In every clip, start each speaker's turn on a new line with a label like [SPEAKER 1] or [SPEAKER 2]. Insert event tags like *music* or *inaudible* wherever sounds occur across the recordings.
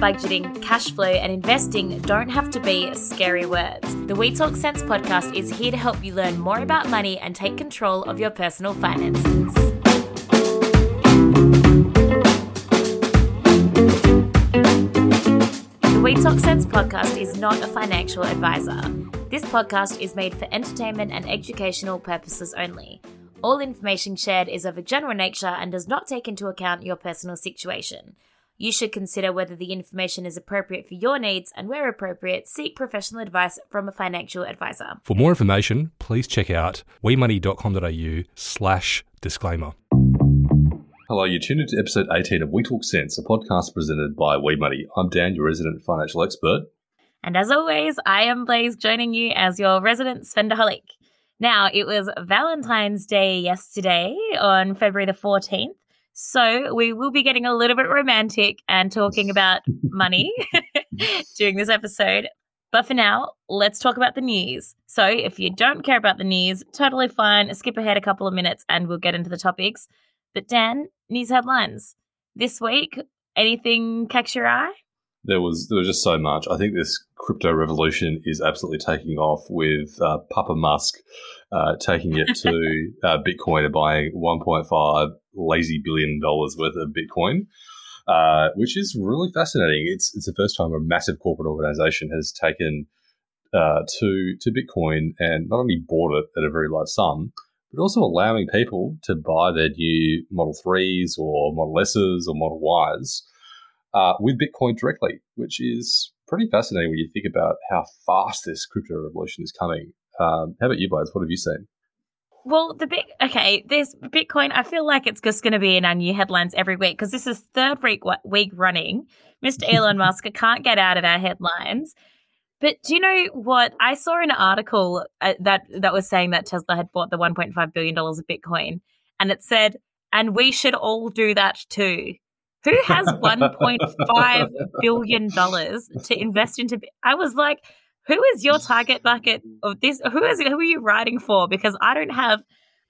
[SPEAKER 1] budgeting, cash flow, and investing don't have to be scary words. The We Talk Sense podcast is here to help you learn more about money and take control of your personal finances. The We Talk Sense podcast is not a financial advisor. This podcast is made for entertainment and educational purposes only. All information shared is of a general nature and does not take into account your personal situation. You should consider whether the information is appropriate for your needs and, where appropriate, seek professional advice from a financial advisor.
[SPEAKER 2] For more information, please check out wemoney.com.au slash disclaimer.
[SPEAKER 3] Hello, you're tuned into episode 18 of We Talk Sense, a podcast presented by WeMoney. I'm Dan, your resident financial expert.
[SPEAKER 1] And as always, I am Blaze, joining you as your resident spendaholic. Now, it was Valentine's Day yesterday on February the 14th. So we will be getting a little bit romantic and talking about money *laughs* *laughs* during this episode. But for now, let's talk about the news. So if you don't care about the news, totally fine. Skip ahead a couple of minutes and we'll get into the topics. But Dan, news headlines. This week, anything catch your eye?
[SPEAKER 3] There was there was just so much. I think this crypto revolution is absolutely taking off with uh, Papa Musk uh, taking it to *laughs* uh, Bitcoin and buying 1.5 lazy billion dollars worth of Bitcoin, uh, which is really fascinating. It's it's the first time a massive corporate organization has taken uh, to to Bitcoin and not only bought it at a very large sum, but also allowing people to buy their new Model 3s or Model S's or Model Ys uh, with Bitcoin directly, which is pretty fascinating when you think about how fast this crypto revolution is coming. Um, how about you, Blaze? What have you seen?
[SPEAKER 1] Well, the big okay, this Bitcoin. I feel like it's just going to be in our new headlines every week because this is third week week running. Mr. *laughs* Elon Musk can't get out of our headlines. But do you know what I saw an article uh, that that was saying that Tesla had bought the 1.5 billion dollars of Bitcoin, and it said, "And we should all do that too." Who has *laughs* 1.5 billion dollars to invest into? I was like, who is your target bucket of this? Who is who are you writing for? Because I don't have.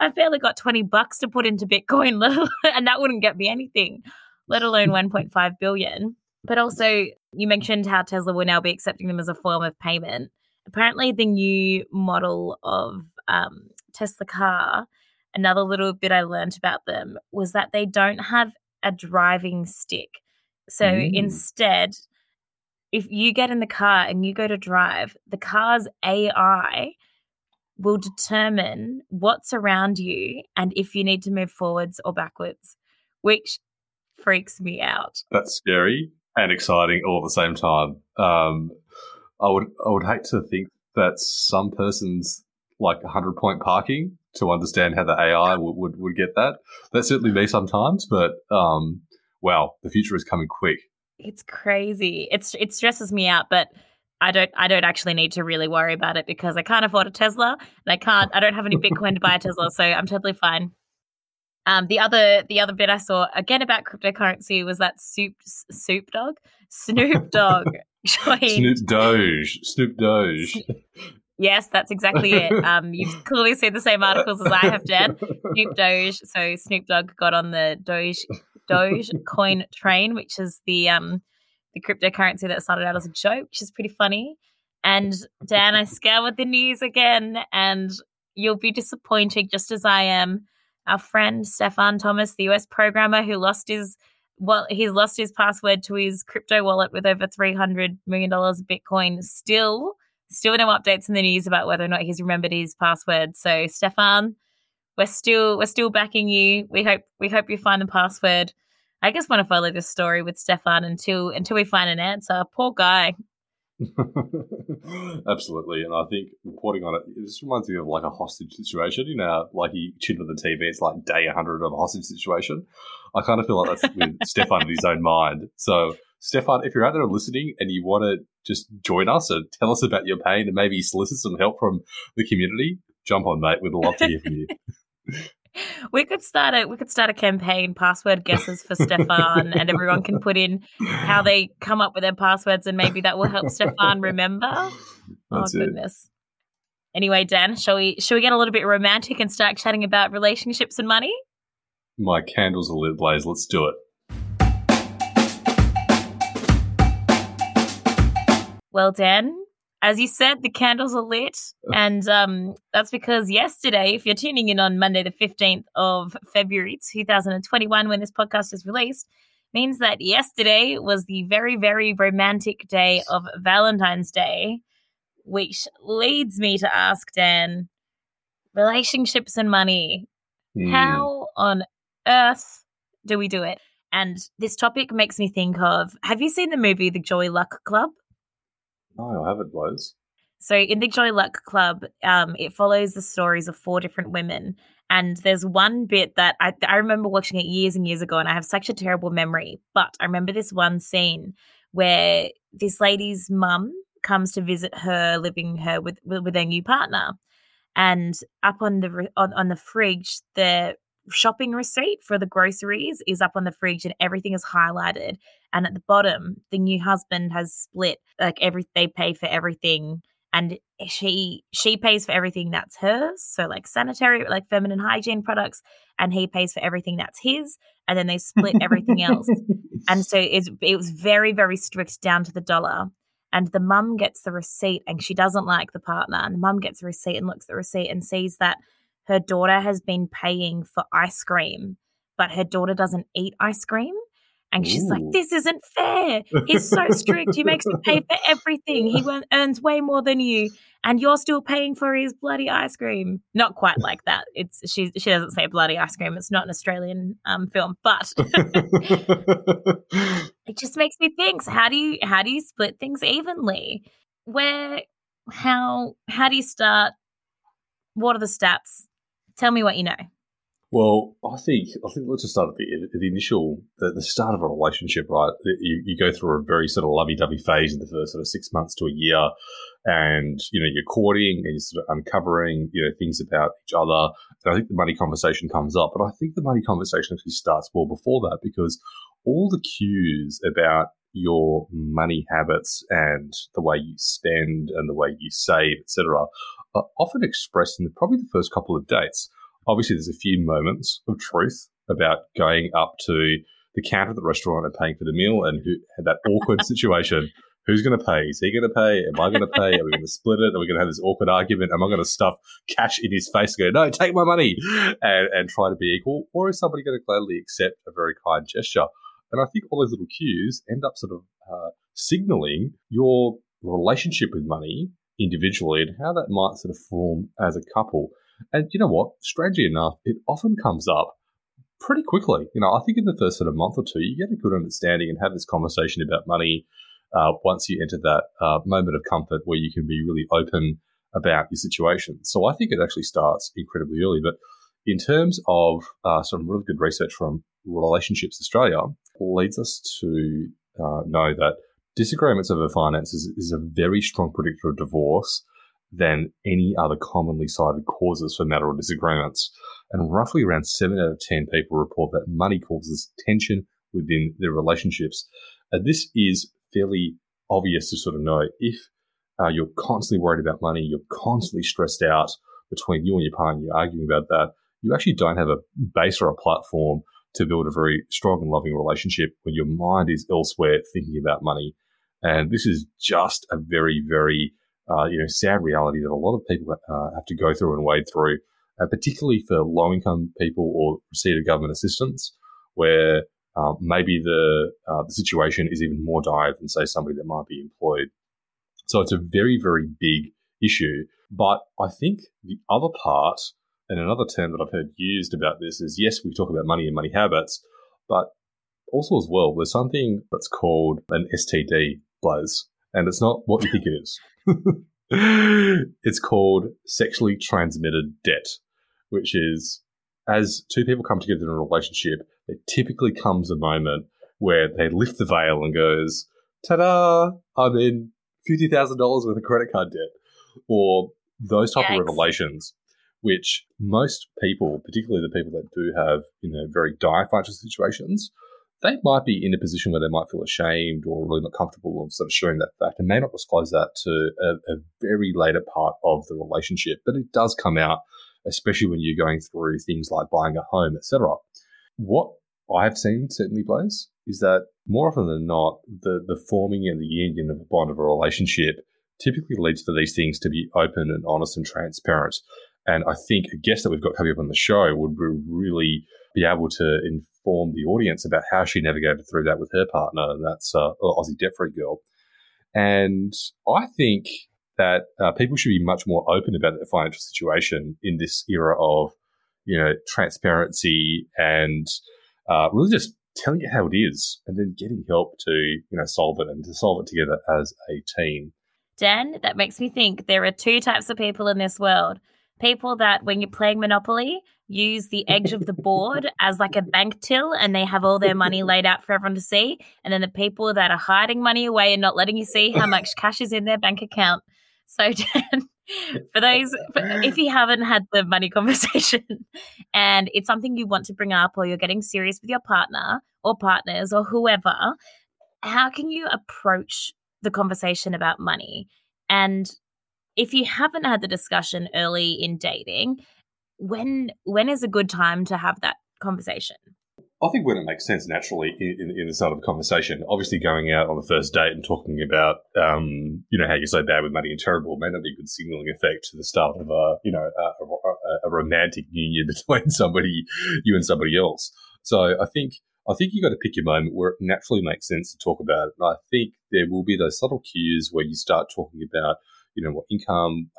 [SPEAKER 1] I've barely got 20 bucks to put into Bitcoin, *laughs* and that wouldn't get me anything, let alone 1.5 billion. But also, you mentioned how Tesla will now be accepting them as a form of payment. Apparently, the new model of um, Tesla car, another little bit I learned about them was that they don't have a driving stick. So mm. instead, if you get in the car and you go to drive, the car's AI will determine what's around you and if you need to move forwards or backwards, which freaks me out.
[SPEAKER 3] That's scary and exciting all at the same time. Um, I would I would hate to think that some person's like 100 point parking to understand how the AI would, would, would get that. That's certainly me sometimes, but um, wow, the future is coming quick.
[SPEAKER 1] It's crazy. It's it stresses me out, but I don't I don't actually need to really worry about it because I can't afford a Tesla and I can't I don't have any Bitcoin to buy a *laughs* Tesla, so I'm totally fine. Um, the other the other bit I saw again about cryptocurrency was that Soup Soup Dog Snoop Dogg *laughs*
[SPEAKER 3] Snoop Doge Snoop Doge
[SPEAKER 1] Yes, that's exactly it. *laughs* Um, you've clearly seen the same articles as I have, Dan. Snoop Doge. So Snoop Dogg got on the Doge Doge *laughs* coin train, which is the um the cryptocurrency that started out as a joke, which is pretty funny. And Dan, I scoured the news again, and you'll be disappointed, just as I am. Our friend Stefan Thomas, the US programmer who lost his well, he's lost his password to his crypto wallet with over three hundred million dollars of Bitcoin, still Still no updates in the news about whether or not he's remembered his password. So Stefan, we're still we're still backing you. We hope we hope you find the password. I just want to follow this story with Stefan until until we find an answer. Poor guy. *laughs*
[SPEAKER 3] Absolutely, and I think reporting on it, it just reminds me of like a hostage situation. You know, like you tune on the TV, it's like day 100 of a hostage situation. I kind of feel like that's with *laughs* Stefan in his own mind. So Stefan, if you're out there listening and you want to just join us and tell us about your pain and maybe solicit some help from the community, jump on, mate. We'd love to hear from you. *laughs*
[SPEAKER 1] we could start a we could start a campaign password guesses for Stefan and everyone can put in how they come up with their passwords and maybe that will help Stefan remember.
[SPEAKER 3] That's
[SPEAKER 1] oh
[SPEAKER 3] it.
[SPEAKER 1] goodness. Anyway, Dan, shall we shall we get a little bit romantic and start chatting about relationships and money?
[SPEAKER 3] My candles are lit blaze, let's do it.
[SPEAKER 1] Well, Dan, as you said, the candles are lit. And um, that's because yesterday, if you're tuning in on Monday, the 15th of February 2021, when this podcast is released, means that yesterday was the very, very romantic day of Valentine's Day, which leads me to ask Dan relationships and money. Mm. How on earth do we do it? And this topic makes me think of have you seen the movie The Joy Luck Club?
[SPEAKER 3] No, I haven't, Lowe's.
[SPEAKER 1] So in the Joy Luck Club, um, it follows the stories of four different women. And there's one bit that I, I remember watching it years and years ago, and I have such a terrible memory. But I remember this one scene where this lady's mum comes to visit her, living her with with, with their new partner, and up on the on, on the fridge, the shopping receipt for the groceries is up on the fridge and everything is highlighted and at the bottom the new husband has split like every they pay for everything. And she she pays for everything that's hers. So like sanitary like feminine hygiene products and he pays for everything that's his. And then they split everything else. *laughs* And so it's, it was very very strict down to the dollar. And the mum gets the receipt and she doesn't like the partner. And the mum gets the receipt and looks at the receipt and sees that her daughter has been paying for ice cream but her daughter doesn't eat ice cream and she's Ooh. like, this isn't fair. He's so strict. He makes me pay for everything. He earns way more than you, and you're still paying for his bloody ice cream. Not quite *laughs* like that. It's she. She doesn't say bloody ice cream. It's not an Australian um, film, but *laughs* it just makes me think. How do you how do you split things evenly? Where how how do you start? What are the stats? Tell me what you know.
[SPEAKER 3] Well, I think I think let's just start at the, the initial the, the start of a relationship, right? You, you go through a very sort of lovey-dovey phase in the first sort of six months to a year, and you know you're courting and you're sort of uncovering you know things about each other. And I think the money conversation comes up, but I think the money conversation actually starts well before that because all the cues about your money habits and the way you spend and the way you save, etc., are often expressed in the, probably the first couple of dates obviously there's a few moments of truth about going up to the counter at the restaurant and paying for the meal and who had that awkward *laughs* situation. Who's going to pay? Is he going to pay? Am I going to pay? Are we going to split it? Are we going to have this awkward argument? Am I going to stuff cash in his face and go, no, take my money and, and try to be equal? Or is somebody going to gladly accept a very kind gesture? And I think all those little cues end up sort of uh, signaling your relationship with money individually and how that might sort of form as a couple. And you know what? Strangely enough, it often comes up pretty quickly. You know, I think in the first sort of month or two, you get a good understanding and have this conversation about money uh, once you enter that uh, moment of comfort where you can be really open about your situation. So I think it actually starts incredibly early. But in terms of uh, some really good research from Relationships Australia, leads us to uh, know that disagreements over finances is a very strong predictor of divorce than any other commonly cited causes for marital disagreements. And roughly around 7 out of 10 people report that money causes tension within their relationships. And this is fairly obvious to sort of know. If uh, you're constantly worried about money, you're constantly stressed out between you and your partner, you're arguing about that, you actually don't have a base or a platform to build a very strong and loving relationship when your mind is elsewhere thinking about money. And this is just a very, very uh, you know, sad reality that a lot of people uh, have to go through and wade through, uh, particularly for low income people or receive of government assistance, where um, maybe the uh, the situation is even more dire than say somebody that might be employed. So it's a very very big issue. But I think the other part, and another term that I've heard used about this is yes, we talk about money and money habits, but also as well, there's something that's called an STD, Blaze, and it's not what you think it is. *laughs* it's called sexually transmitted debt, which is as two people come together in a relationship, there typically comes a moment where they lift the veil and goes, "Ta-da! I'm in fifty thousand dollars worth of credit card debt," or those type Yikes. of revelations, which most people, particularly the people that do have you know very dire financial situations, they might be in a position where they might feel ashamed or really not comfortable of sort of sharing that fact and may not disclose that to a, a very later part of the relationship. But it does come out, especially when you're going through things like buying a home, etc. What I've seen certainly Blaze is that more often than not, the, the forming and the union of a bond of a relationship typically leads for these things to be open and honest and transparent. And I think a guest that we've got coming up on the show would be really be able to inform the audience about how she navigated through that with her partner, and that's uh, Aussie debt girl. And I think that uh, people should be much more open about their financial situation in this era of, you know, transparency and uh, really just telling it how it is, and then getting help to you know solve it and to solve it together as a team.
[SPEAKER 1] Dan, that makes me think there are two types of people in this world. People that, when you're playing Monopoly, use the edge of the board *laughs* as like a bank till and they have all their money *laughs* laid out for everyone to see. And then the people that are hiding money away and not letting you see how much *laughs* cash is in their bank account. So, Dan, for those, if you haven't had the money conversation and it's something you want to bring up or you're getting serious with your partner or partners or whoever, how can you approach the conversation about money. And if you haven't had the discussion early in dating, when when is a good time to have that conversation?
[SPEAKER 3] I think when it makes sense naturally in, in, the start of a conversation, obviously going out on the first date and talking about, um, you know, how you're so bad with money and terrible may not be a good signaling effect to the start of a, you know, a, a, a romantic union *laughs* between somebody, you and somebody else. So I think I think you got to pick your moment where it naturally makes sense to talk about it. And I think there will be those subtle cues where you start talking about, you know, what income,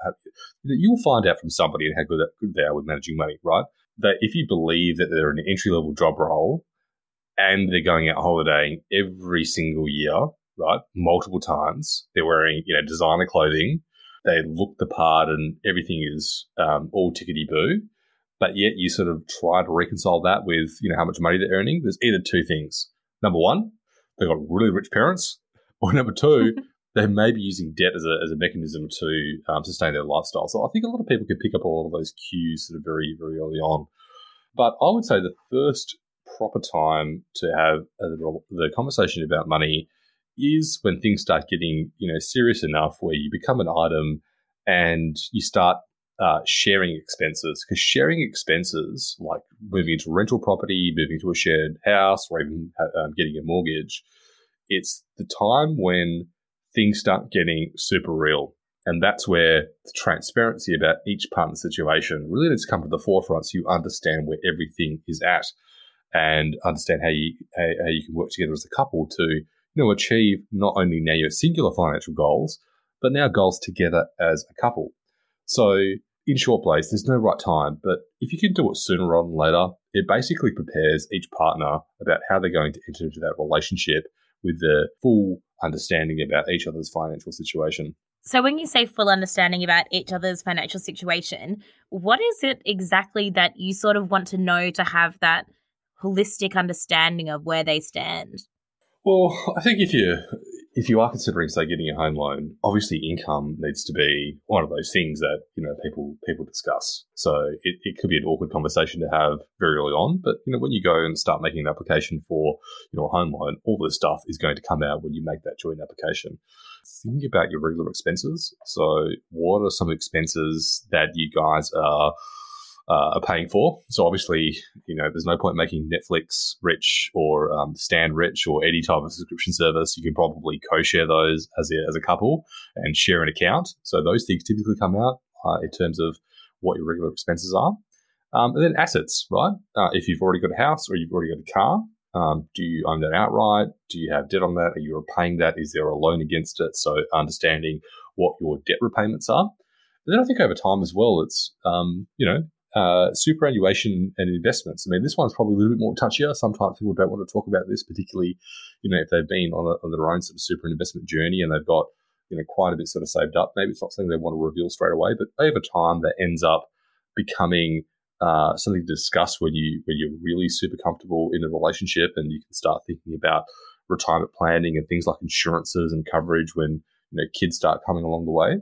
[SPEAKER 3] you will find out from somebody how good, good they are with managing money, right? That if you believe that they're an entry level job role and they're going out holidaying every single year, right? Multiple times, they're wearing, you know, designer clothing, they look the part and everything is um, all tickety boo but yet you sort of try to reconcile that with you know how much money they're earning. There's either two things. Number one, they've got really rich parents, or number two, *laughs* they may be using debt as a, as a mechanism to um, sustain their lifestyle. So I think a lot of people can pick up a lot of those cues sort of very very early on. But I would say the first proper time to have the conversation about money is when things start getting you know serious enough where you become an item and you start uh, sharing expenses because sharing expenses like moving into rental property, moving to a shared house, or even um, getting a mortgage, it's the time when things start getting super real. And that's where the transparency about each partner's situation really needs to come to the forefront so you understand where everything is at and understand how you, how, how you can work together as a couple to you know, achieve not only now your singular financial goals, but now goals together as a couple. So in short Blaze, there's no right time, but if you can do it sooner rather than later, it basically prepares each partner about how they're going to enter into that relationship with the full understanding about each other's financial situation.
[SPEAKER 1] So, when you say full understanding about each other's financial situation, what is it exactly that you sort of want to know to have that holistic understanding of where they stand?
[SPEAKER 3] Well, I think if you if you are considering, say, getting a home loan, obviously income needs to be one of those things that you know people people discuss. So it, it could be an awkward conversation to have very early on, but you know when you go and start making an application for you know a home loan, all this stuff is going to come out when you make that joint application. Think about your regular expenses. So what are some expenses that you guys are uh, are paying for. So obviously, you know, there's no point making Netflix rich or um, Stan rich or any type of subscription service. You can probably co-share those as a, as a couple and share an account. So those things typically come out uh, in terms of what your regular expenses are. Um, and then assets, right? Uh, if you've already got a house or you've already got a car, um, do you own that outright? Do you have debt on that? Are you repaying that? Is there a loan against it? So understanding what your debt repayments are. And then I think over time as well, it's um, you know uh, superannuation and investments. I mean, this one's probably a little bit more touchier. Sometimes people don't want to talk about this, particularly, you know, if they've been on, a, on their own sort of super investment journey and they've got, you know, quite a bit sort of saved up. Maybe it's not something they want to reveal straight away, but over time that ends up becoming uh, something to discuss when you when you're really super comfortable in the relationship and you can start thinking about retirement planning and things like insurances and coverage when you know kids start coming along the way.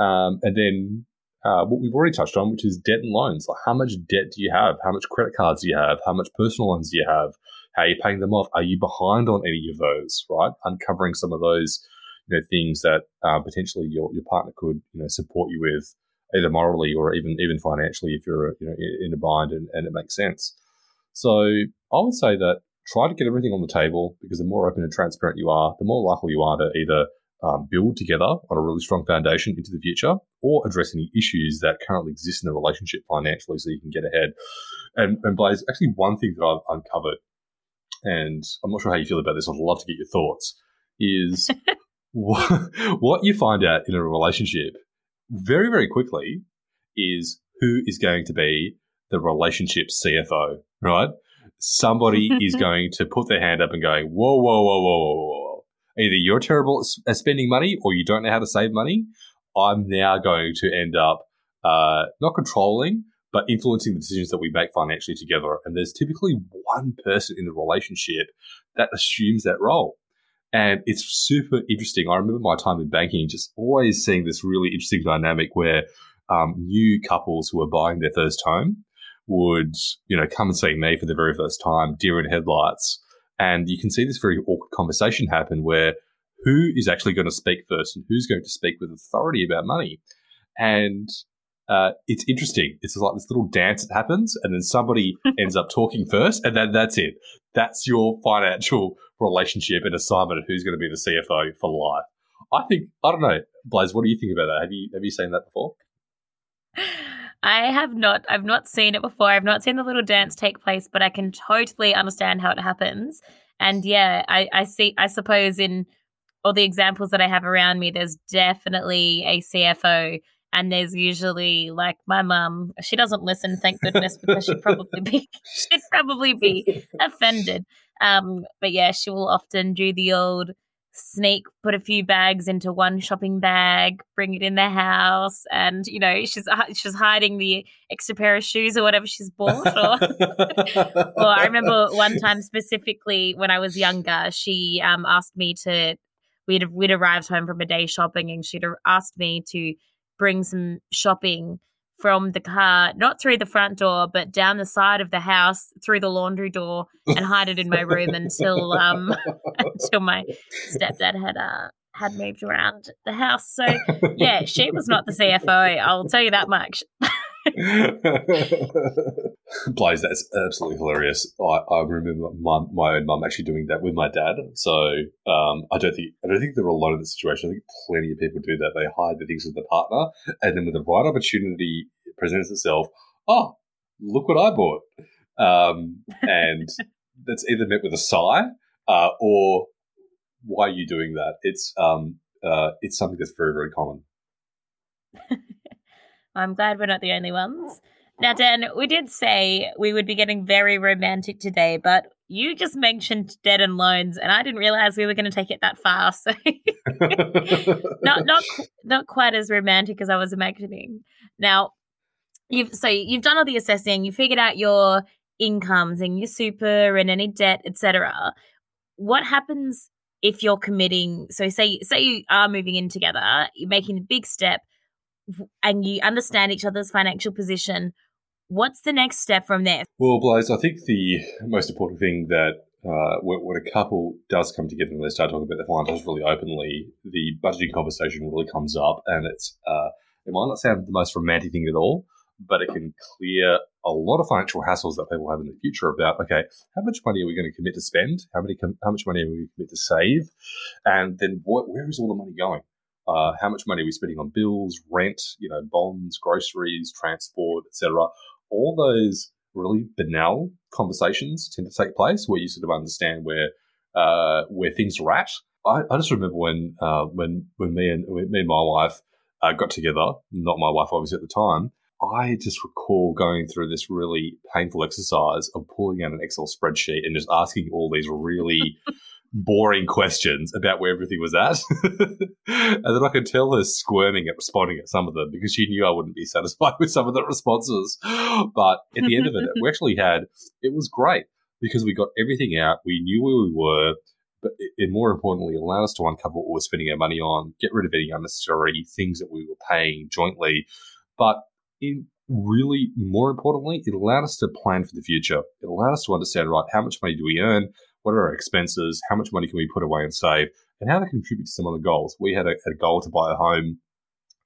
[SPEAKER 3] Um, and then uh, what we've already touched on, which is debt and loans. Like how much debt do you have? How much credit cards do you have? How much personal loans do you have? How are you paying them off? Are you behind on any of those? Right, uncovering some of those, you know, things that uh, potentially your, your partner could you know support you with, either morally or even even financially, if you're you know in a bind and, and it makes sense. So I would say that try to get everything on the table because the more open and transparent you are, the more likely you are to either um, build together on a really strong foundation into the future or address any issues that currently exist in the relationship financially so you can get ahead. And, and Blaze, actually, one thing that I've uncovered, and I'm not sure how you feel about this, I'd love to get your thoughts, is *laughs* what, what you find out in a relationship very, very quickly is who is going to be the relationship CFO, right? Somebody is *laughs* going to put their hand up and going, whoa, whoa, whoa, whoa, whoa, whoa. Either you're terrible at spending money or you don't know how to save money. I'm now going to end up uh, not controlling, but influencing the decisions that we make financially together. And there's typically one person in the relationship that assumes that role. And it's super interesting. I remember my time in banking, just always seeing this really interesting dynamic where um, new couples who are buying their first home would, you know, come and see me for the very first time, deer in headlights. And you can see this very awkward conversation happen where who is actually going to speak first and who's going to speak with authority about money. And uh, it's interesting. It's like this little dance that happens, and then somebody *laughs* ends up talking first, and then that's it. That's your financial relationship and assignment of who's going to be the CFO for life. I think I don't know, Blaze. What do you think about that? Have you have you seen that before? *laughs*
[SPEAKER 1] I have not. I've not seen it before. I've not seen the little dance take place, but I can totally understand how it happens. And yeah, I, I see. I suppose in all the examples that I have around me, there's definitely a CFO, and there's usually like my mum. She doesn't listen, thank goodness, because she'd probably be *laughs* she'd probably be *laughs* offended. Um, but yeah, she will often do the old sneak put a few bags into one shopping bag bring it in the house and you know she's she's hiding the extra pair of shoes or whatever she's bought or, *laughs* or i remember one time specifically when i was younger she um, asked me to we'd we'd arrived home from a day shopping and she'd asked me to bring some shopping from the car, not through the front door, but down the side of the house through the laundry door and hide it in my room until *laughs* um *laughs* until my stepdad had uh had moved around the house. So yeah, she was not the CFO. I'll tell you that much. *laughs*
[SPEAKER 3] Blaze, that's absolutely hilarious. I, I remember my, my own mum actually doing that with my dad. So um, I don't think I don't think there are a lot of the situation. I think plenty of people do that. They hide the things with the partner, and then when the right opportunity presents itself, oh, look what I bought, um, *laughs* and that's either met with a sigh uh, or why are you doing that? It's um, uh, it's something that's very very common. *laughs*
[SPEAKER 1] I'm glad we're not the only ones. Now, Dan, we did say we would be getting very romantic today, but you just mentioned debt and loans, and I didn't realize we were going to take it that far. So, *laughs* not not not quite as romantic as I was imagining. Now, you've so you've done all the assessing, you figured out your incomes and your super and any debt, etc. What happens if you're committing? So, say say you are moving in together, you're making a big step and you understand each other's financial position, what's the next step from there?
[SPEAKER 3] Well, Blaze, I think the most important thing that uh, when, a couple does come together and they start talking about their finances really openly, the budgeting conversation really comes up, and it's uh, it might not sound the most romantic thing at all, but it can clear a lot of financial hassles that people have in the future about okay, how much money are we going to commit to spend? How many? How much money are we going to commit to save? And then what, where is all the money going? uh, how much money are we spending on bills, rent, you know, bonds, groceries, transport, etc. All those really banal conversations tend to take place where you sort of understand where uh, where things are at. I, I just remember when uh, when when me and me and my wife uh, got together, not my wife obviously at the time. I just recall going through this really painful exercise of pulling out an Excel spreadsheet and just asking all these really *laughs* boring questions about where everything was at. *laughs* and then I could tell her squirming at responding at some of them because she knew I wouldn't be *laughs* satisfied with some of the responses. But at the end of it, we actually had, it was great because we got everything out. We knew where we were. But it, more importantly, allowed us to uncover what we were spending our money on, get rid of any unnecessary things that we were paying jointly. But in really more importantly, it allowed us to plan for the future. It allowed us to understand, right, how much money do we earn? what are our expenses, how much money can we put away and save, and how to contribute to some of the goals. We had a, a goal to buy a home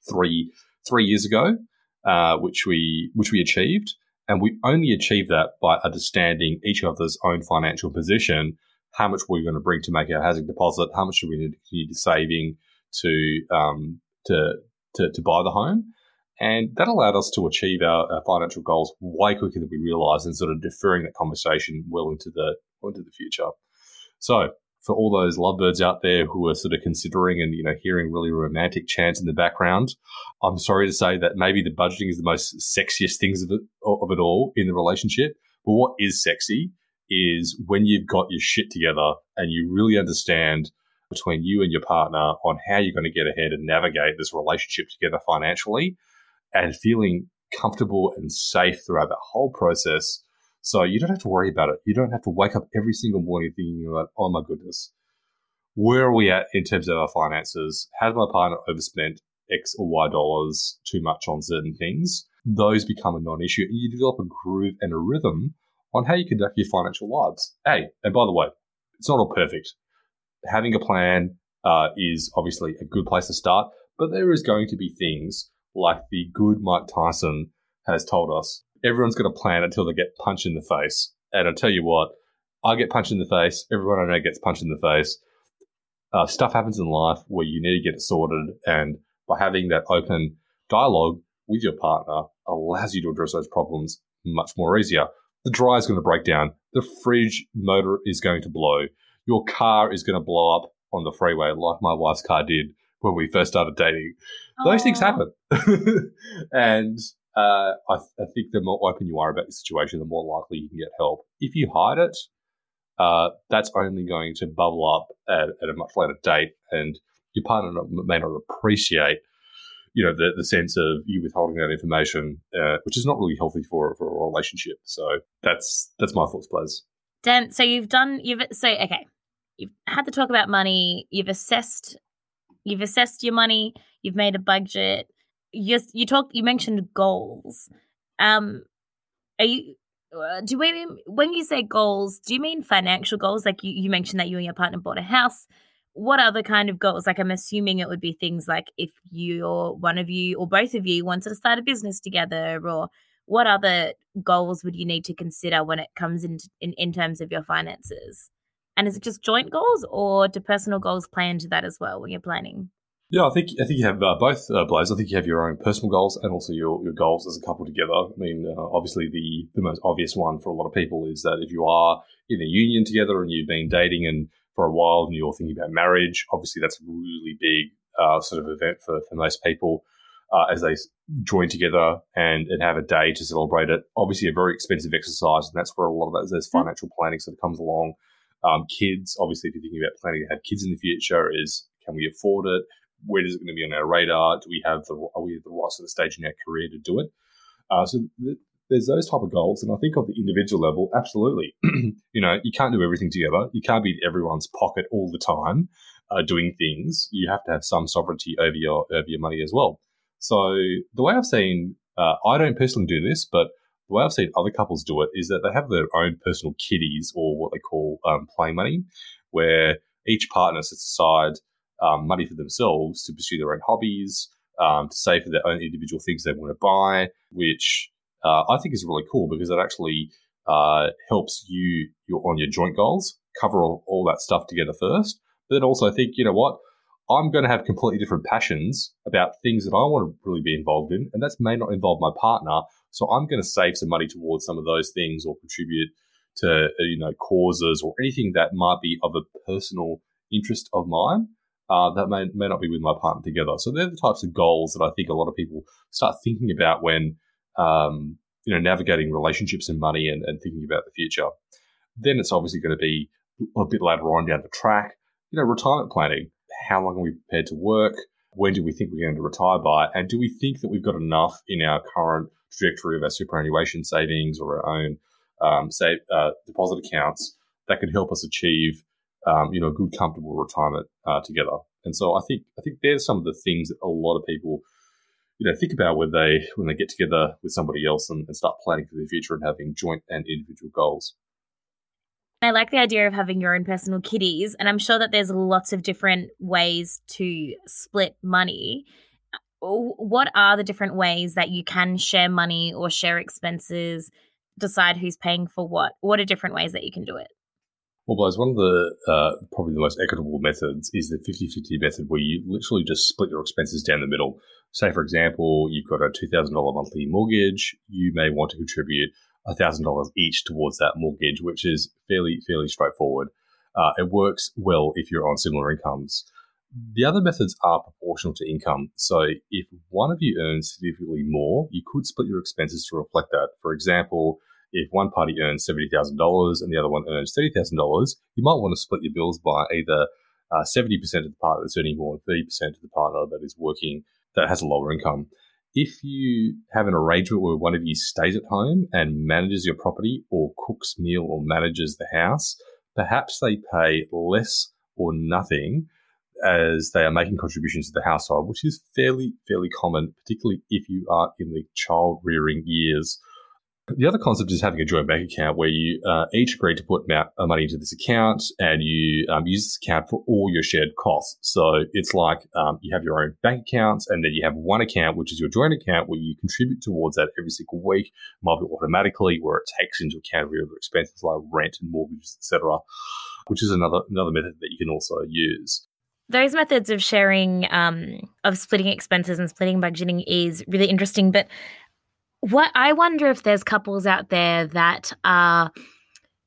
[SPEAKER 3] three three years ago, uh, which we which we achieved, And we only achieved that by understanding each other's own financial position, how much we're going to bring to make our housing deposit, how much do we need to continue saving to, um, to, to, to buy the home. And that allowed us to achieve our, our, financial goals way quicker than we realized and sort of deferring that conversation well into the, into the future. So for all those lovebirds out there who are sort of considering and you know hearing really romantic chants in the background, I'm sorry to say that maybe the budgeting is the most sexiest things of it, of it all in the relationship. But what is sexy is when you've got your shit together and you really understand between you and your partner on how you're going to get ahead and navigate this relationship together financially and feeling comfortable and safe throughout that whole process so you don't have to worry about it. You don't have to wake up every single morning thinking oh my goodness, where are we at in terms of our finances? Has my partner overspent X or Y dollars too much on certain things? Those become a non issue and you develop a groove and a rhythm on how you conduct your financial lives. Hey, and by the way, it's not all perfect. Having a plan uh, is obviously a good place to start, but there is going to be things like the good Mike Tyson has told us everyone's going to plan until they get punched in the face. And I tell you what, I get punched in the face. Everyone I know gets punched in the face. Uh, stuff happens in life where you need to get it sorted, and by having that open dialogue with your partner allows you to address those problems much more easier. The dryer is going to break down. The fridge motor is going to blow. Your car is going to blow up on the freeway, like my wife's car did when we first started dating. Those things happen, *laughs* and uh, I, I, think the more open you are about the situation, the more likely you can get help. If you hide it, uh, that's only going to bubble up at, at, a much later date, and your partner may not appreciate, you know, the, the sense of you withholding that information, uh, which is not really healthy for for a relationship. So that's that's my thoughts, Blaze.
[SPEAKER 1] Dan, so you've done you've so okay, you've had to talk about money. You've assessed you've assessed your money. You've made a budget you you talked you mentioned goals. Um, are you uh, do we when you say goals, do you mean financial goals? Like you, you mentioned that you and your partner bought a house. What other kind of goals? Like I'm assuming it would be things like if you or one of you or both of you wanted to start a business together, or what other goals would you need to consider when it comes in in, in terms of your finances? And is it just joint goals, or do personal goals play into that as well when you're planning?
[SPEAKER 3] Yeah, I think I think you have uh, both, uh, Blaze. I think you have your own personal goals and also your, your goals as a couple together. I mean, uh, obviously, the, the most obvious one for a lot of people is that if you are in a union together and you've been dating and for a while and you're thinking about marriage, obviously that's a really big uh, sort of event for, for most people uh, as they join together and, and have a day to celebrate it. Obviously, a very expensive exercise, and that's where a lot of that there's mm-hmm. financial planning sort of comes along. Um, kids, obviously, if you're thinking about planning to have kids in the future, is can we afford it? where is it going to be on our radar? Do we have the are we at the right sort of stage in our career to do it? Uh, so th- there's those type of goals, and I think of the individual level, absolutely. *clears throat* you know, you can't do everything together. You can't be in everyone's pocket all the time uh, doing things. You have to have some sovereignty over your over your money as well. So the way I've seen, uh, I don't personally do this, but the way I've seen other couples do it is that they have their own personal kitties or what they call um, play money, where each partner sets aside um, money for themselves to pursue their own hobbies, um, to save for their own individual things they want to buy, which uh, I think is really cool because it actually uh, helps you on your joint goals, cover all, all that stuff together first. But then also think, you know what? I'm going to have completely different passions about things that I want to really be involved in, and that may not involve my partner. So I'm going to save some money towards some of those things or contribute to uh, you know causes or anything that might be of a personal interest of mine uh, that may, may not be with my partner together. So they're the types of goals that I think a lot of people start thinking about when, um, you know, navigating relationships and money and, and thinking about the future. Then it's obviously going to be a bit later on down the track, you know, retirement planning. How long are we prepared to work? When do we think we're going to retire by? And do we think that we've got enough in our current trajectory of our superannuation savings or our own um, uh, deposit accounts that could help us achieve um, you know, a good, comfortable retirement uh, together. And so I think I think there's some of the things that a lot of people, you know, think about when they when they get together with somebody else and, and start planning for the future and having joint and individual goals.
[SPEAKER 1] I like the idea of having your own personal kitties, and I'm sure that there's lots of different ways to split money. what are the different ways that you can share money or share expenses, decide who's paying for what? What are different ways that you can do it?
[SPEAKER 3] Well, Blaze, one of the uh, probably the most equitable methods is the 50 50 method where you literally just split your expenses down the middle. Say, for example, you've got a $2,000 monthly mortgage, you may want to contribute $1,000 each towards that mortgage, which is fairly, fairly straightforward. Uh, it works well if you're on similar incomes. The other methods are proportional to income. So if one of you earns significantly more, you could split your expenses to reflect that. For example, if one party earns $70,000 and the other one earns $30,000, you might want to split your bills by either uh, 70% of the partner that's earning more and 30% of the partner that is working that has a lower income. If you have an arrangement where one of you stays at home and manages your property or cooks meal or manages the house, perhaps they pay less or nothing as they are making contributions to the household, which is fairly, fairly common, particularly if you are in the child rearing years the other concept is having a joint bank account where you uh, each agree to put uh, money into this account and you um, use this account for all your shared costs. So it's like um, you have your own bank accounts and then you have one account, which is your joint account, where you contribute towards that every single week, might be automatically, where it takes into account your expenses like rent and mortgages, etc., which is another another method that you can also use
[SPEAKER 1] those methods of sharing, um, of splitting expenses and splitting budgeting is really interesting. But what I wonder if there's couples out there that are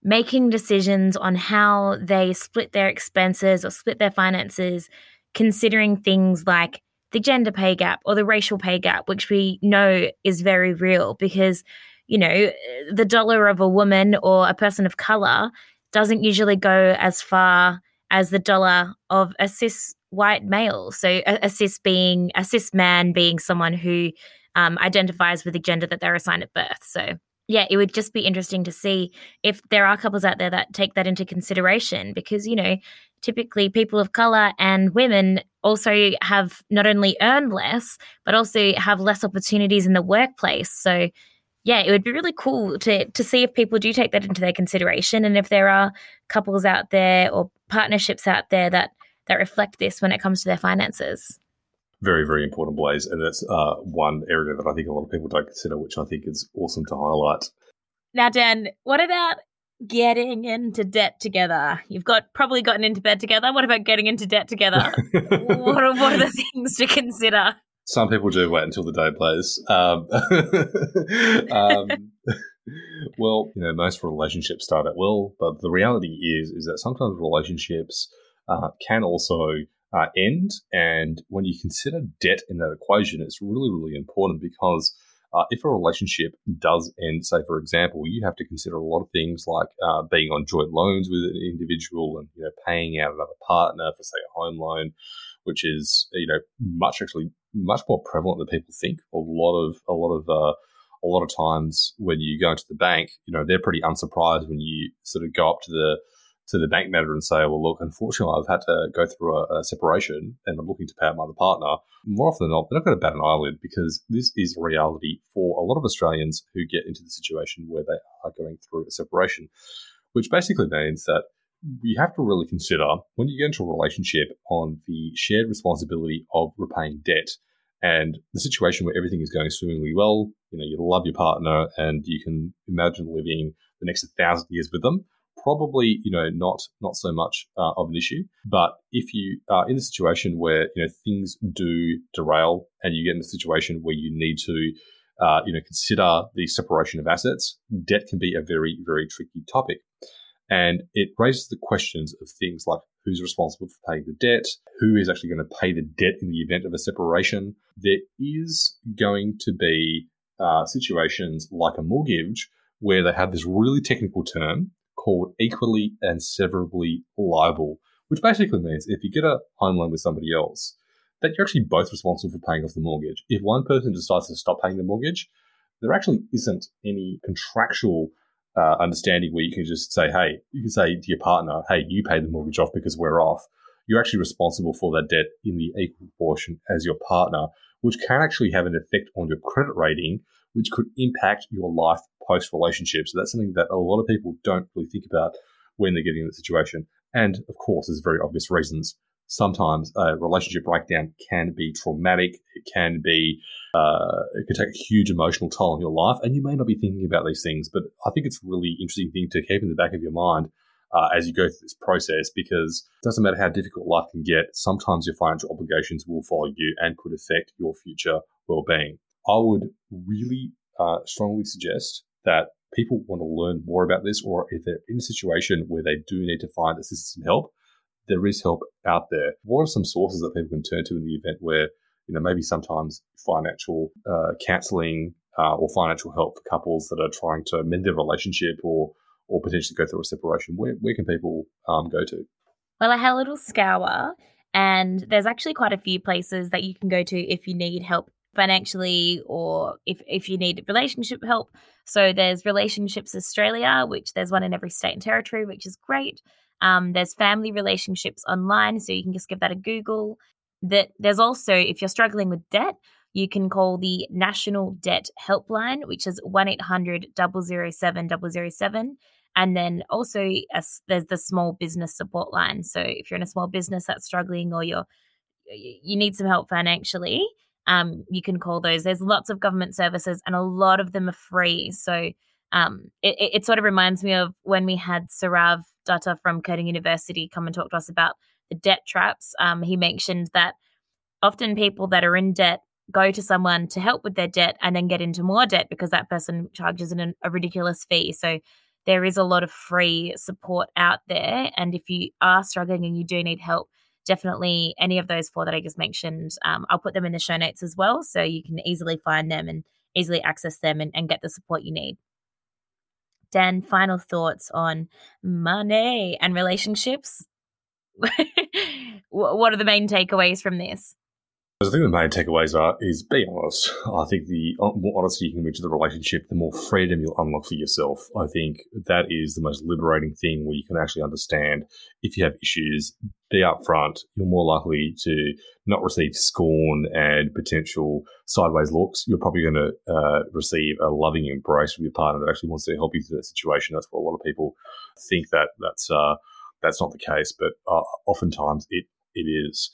[SPEAKER 1] making decisions on how they split their expenses or split their finances, considering things like the gender pay gap or the racial pay gap, which we know is very real because, you know, the dollar of a woman or a person of color doesn't usually go as far as the dollar of a cis white male. So a, a cis being a cis man being someone who um, identifies with the gender that they're assigned at birth. So, yeah, it would just be interesting to see if there are couples out there that take that into consideration because, you know, typically people of color and women also have not only earned less, but also have less opportunities in the workplace. So, yeah, it would be really cool to to see if people do take that into their consideration and if there are couples out there or partnerships out there that that reflect this when it comes to their finances
[SPEAKER 3] very, very important ways. And that's uh, one area that I think a lot of people don't consider, which I think is awesome to highlight.
[SPEAKER 1] Now, Dan, what about getting into debt together? You've got probably gotten into bed together. What about getting into debt together? *laughs* what, are, what are the things to consider?
[SPEAKER 3] Some people do wait until the day Blaze. Um, *laughs* um, well, you know, most relationships start at will, but the reality is is that sometimes relationships uh, can also uh, end. And when you consider debt in that equation, it's really, really important because uh, if a relationship does end, say for example, you have to consider a lot of things like uh, being on joint loans with an individual and you know paying out another partner for say a home loan, which is you know much actually much more prevalent than people think. A lot of a lot of uh, a lot of times when you go into the bank, you know they're pretty unsurprised when you sort of go up to the to the bank manager and say, well, look, unfortunately, I've had to go through a, a separation and I'm looking to pay out my other partner, more often than not, they're not going to bat an eyelid because this is reality for a lot of Australians who get into the situation where they are going through a separation, which basically means that you have to really consider when you get into a relationship on the shared responsibility of repaying debt and the situation where everything is going swimmingly well, you know, you love your partner and you can imagine living the next thousand years with them probably you know not not so much uh, of an issue. But if you are in a situation where you know things do derail and you get in a situation where you need to uh, you know consider the separation of assets, debt can be a very very tricky topic, and it raises the questions of things like who's responsible for paying the debt, who is actually going to pay the debt in the event of a separation. There is going to be uh, situations like a mortgage where they have this really technical term called equally and severally liable, which basically means if you get a home loan with somebody else, that you're actually both responsible for paying off the mortgage. If one person decides to stop paying the mortgage, there actually isn't any contractual uh, understanding where you can just say, hey, you can say to your partner, hey, you pay the mortgage off because we're off. You're actually responsible for that debt in the equal proportion as your partner, which can actually have an effect on your credit rating, which could impact your life post relationship. So that's something that a lot of people don't really think about when they're getting in the situation. And of course, there's very obvious reasons. sometimes a relationship breakdown can be traumatic. It can be, uh, it can take a huge emotional toll on your life. And you may not be thinking about these things, but I think it's a really interesting thing to keep in the back of your mind uh, as you go through this process because it doesn't matter how difficult life can get, sometimes your financial obligations will follow you and could affect your future well being. I would really uh, strongly suggest that people want to learn more about this, or if they're in a situation where they do need to find assistance and help, there is help out there. What are some sources that people can turn to in the event where, you know, maybe sometimes financial uh, counseling uh, or financial help for couples that are trying to mend their relationship or or potentially go through a separation? Where where can people um, go to?
[SPEAKER 1] Well, I had a little scour, and there's actually quite a few places that you can go to if you need help financially or if, if you need relationship help. So there's Relationships Australia, which there's one in every state and territory, which is great. Um, there's family relationships online, so you can just give that a Google. That there's also if you're struggling with debt, you can call the National Debt Helpline, which is one 800 007 007 and then also a, there's the small business support line. So if you're in a small business that's struggling or you're you need some help financially, um, you can call those. There's lots of government services, and a lot of them are free. So um, it, it, sort of reminds me of when we had Sarav Datta from Curtin University come and talk to us about the debt traps. Um, he mentioned that often people that are in debt go to someone to help with their debt and then get into more debt because that person charges an, a ridiculous fee. So there is a lot of free support out there. And if you are struggling and you do need help, definitely any of those four that I just mentioned, um, I'll put them in the show notes as well. So you can easily find them and easily access them and, and get the support you need. Dan, final thoughts on money and relationships? *laughs* what are the main takeaways from this?
[SPEAKER 3] I think the main takeaways are is be honest. I think the more honesty you can bring to the relationship, the more freedom you'll unlock for yourself. I think that is the most liberating thing where you can actually understand if you have issues, be upfront. You're more likely to not receive scorn and potential sideways looks. You're probably going to uh, receive a loving embrace from your partner that actually wants to help you through that situation. That's what a lot of people think that that's uh, that's not the case, but uh, oftentimes it it is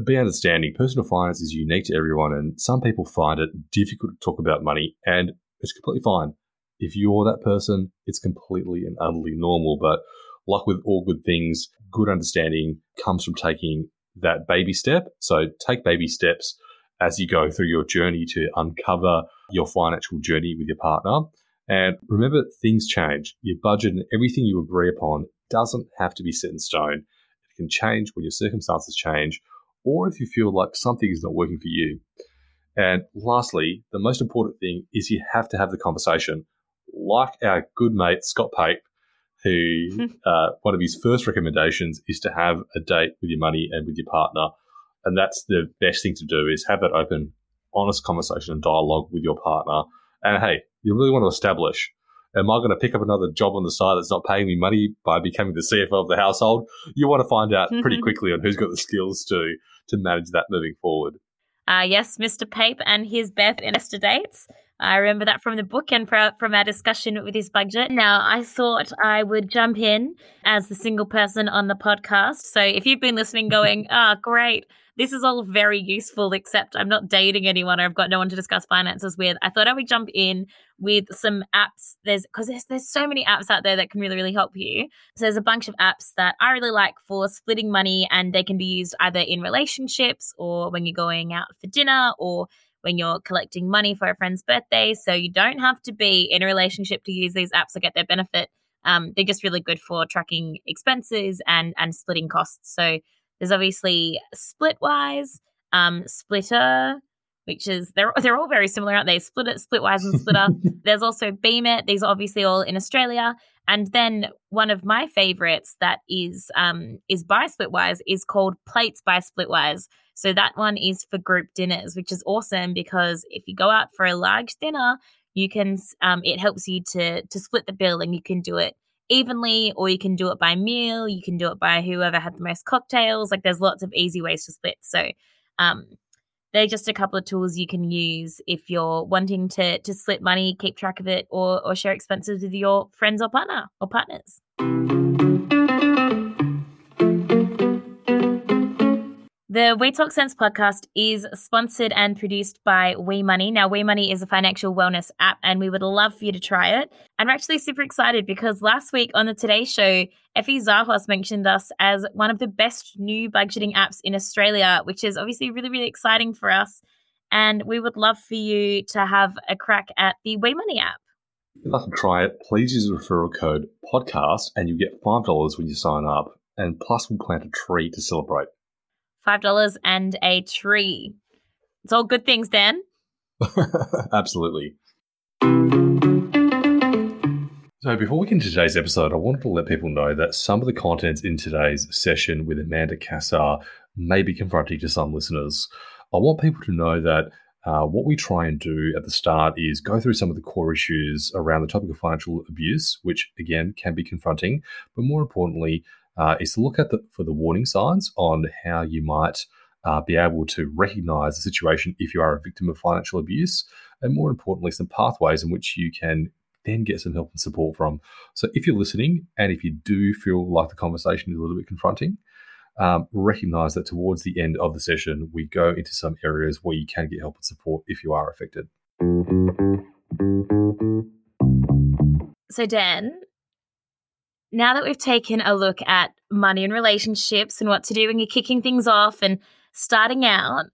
[SPEAKER 3] be understanding personal finance is unique to everyone, and some people find it difficult to talk about money, and it's completely fine. If you're that person, it's completely and utterly normal. But like with all good things, good understanding comes from taking that baby step. So take baby steps as you go through your journey to uncover your financial journey with your partner. And remember, things change. Your budget and everything you agree upon doesn't have to be set in stone. It can change when your circumstances change or if you feel like something is not working for you. And lastly, the most important thing is you have to have the conversation. Like our good mate Scott Pape, who *laughs* uh, one of his first recommendations is to have a date with your money and with your partner, and that's the best thing to do is have that open, honest conversation and dialogue with your partner. And hey, you really want to establish am I going to pick up another job on the side that's not paying me money by becoming the CFO of the household? You want to find out pretty *laughs* quickly on who's got the skills to to manage that moving forward.
[SPEAKER 1] Uh, yes, Mr. Pape and his Barefoot Investor dates. I remember that from the book and from our discussion with his budget. Now, I thought I would jump in as the single person on the podcast. So if you've been listening going, *laughs* ah, oh, great, this is all very useful, except I'm not dating anyone or I've got no one to discuss finances with. I thought I would jump in with some apps. There's because there's there's so many apps out there that can really, really help you. So there's a bunch of apps that I really like for splitting money and they can be used either in relationships or when you're going out for dinner or when you're collecting money for a friend's birthday. So you don't have to be in a relationship to use these apps or get their benefit. Um, they're just really good for tracking expenses and and splitting costs. So there's obviously Splitwise, um, Splitter, which is they're *laughs* they're all very similar, aren't they? Split it, Splitwise and Splitter. *laughs* There's also Beem It. These are obviously all in Australia. And then one of my favorites that is um, is by Splitwise is called Plates by Splitwise. So that one is for group dinners, which is awesome because if you go out for a large dinner, you can um, it helps you to to split the bill and you can do it evenly, or you can do it by meal. You can do it by whoever had the most cocktails. Like there's lots of easy ways to split. So um, they're just a couple of tools you can use if you're wanting to to split money, keep track of it, or or share expenses with your friends or partner or partners. The We Talk Sense podcast is sponsored and produced by We Money. Now, We Money is a financial wellness app, and we would love for you to try it. And we're actually super excited because last week on the Today Show, Effie Zahos mentioned us as one of the best new budgeting apps in Australia, which is obviously really, really exciting for us. And we would love for you to have a crack at the We Money app.
[SPEAKER 3] If you'd like to try it, please use the referral code podcast and you get $5 when you sign up. And plus, we'll plant a tree to celebrate.
[SPEAKER 1] $5 and a tree. It's all good things, Dan. *laughs*
[SPEAKER 3] Absolutely. So, before we get into today's episode, I wanted to let people know that some of the contents in today's session with Amanda Cassar may be confronting to some listeners. I want people to know that uh, what we try and do at the start is go through some of the core issues around the topic of financial abuse, which again can be confronting, but more importantly, uh, is to look at the, for the warning signs on how you might uh, be able to recognize the situation if you are a victim of financial abuse, and more importantly, some pathways in which you can then get some help and support from. So, if you're listening and if you do feel like the conversation is a little bit confronting, um, recognize that towards the end of the session, we go into some areas where you can get help and support if you are affected.
[SPEAKER 1] So, Dan, now that we've taken a look at money and relationships and what to do when you're kicking things off and starting out,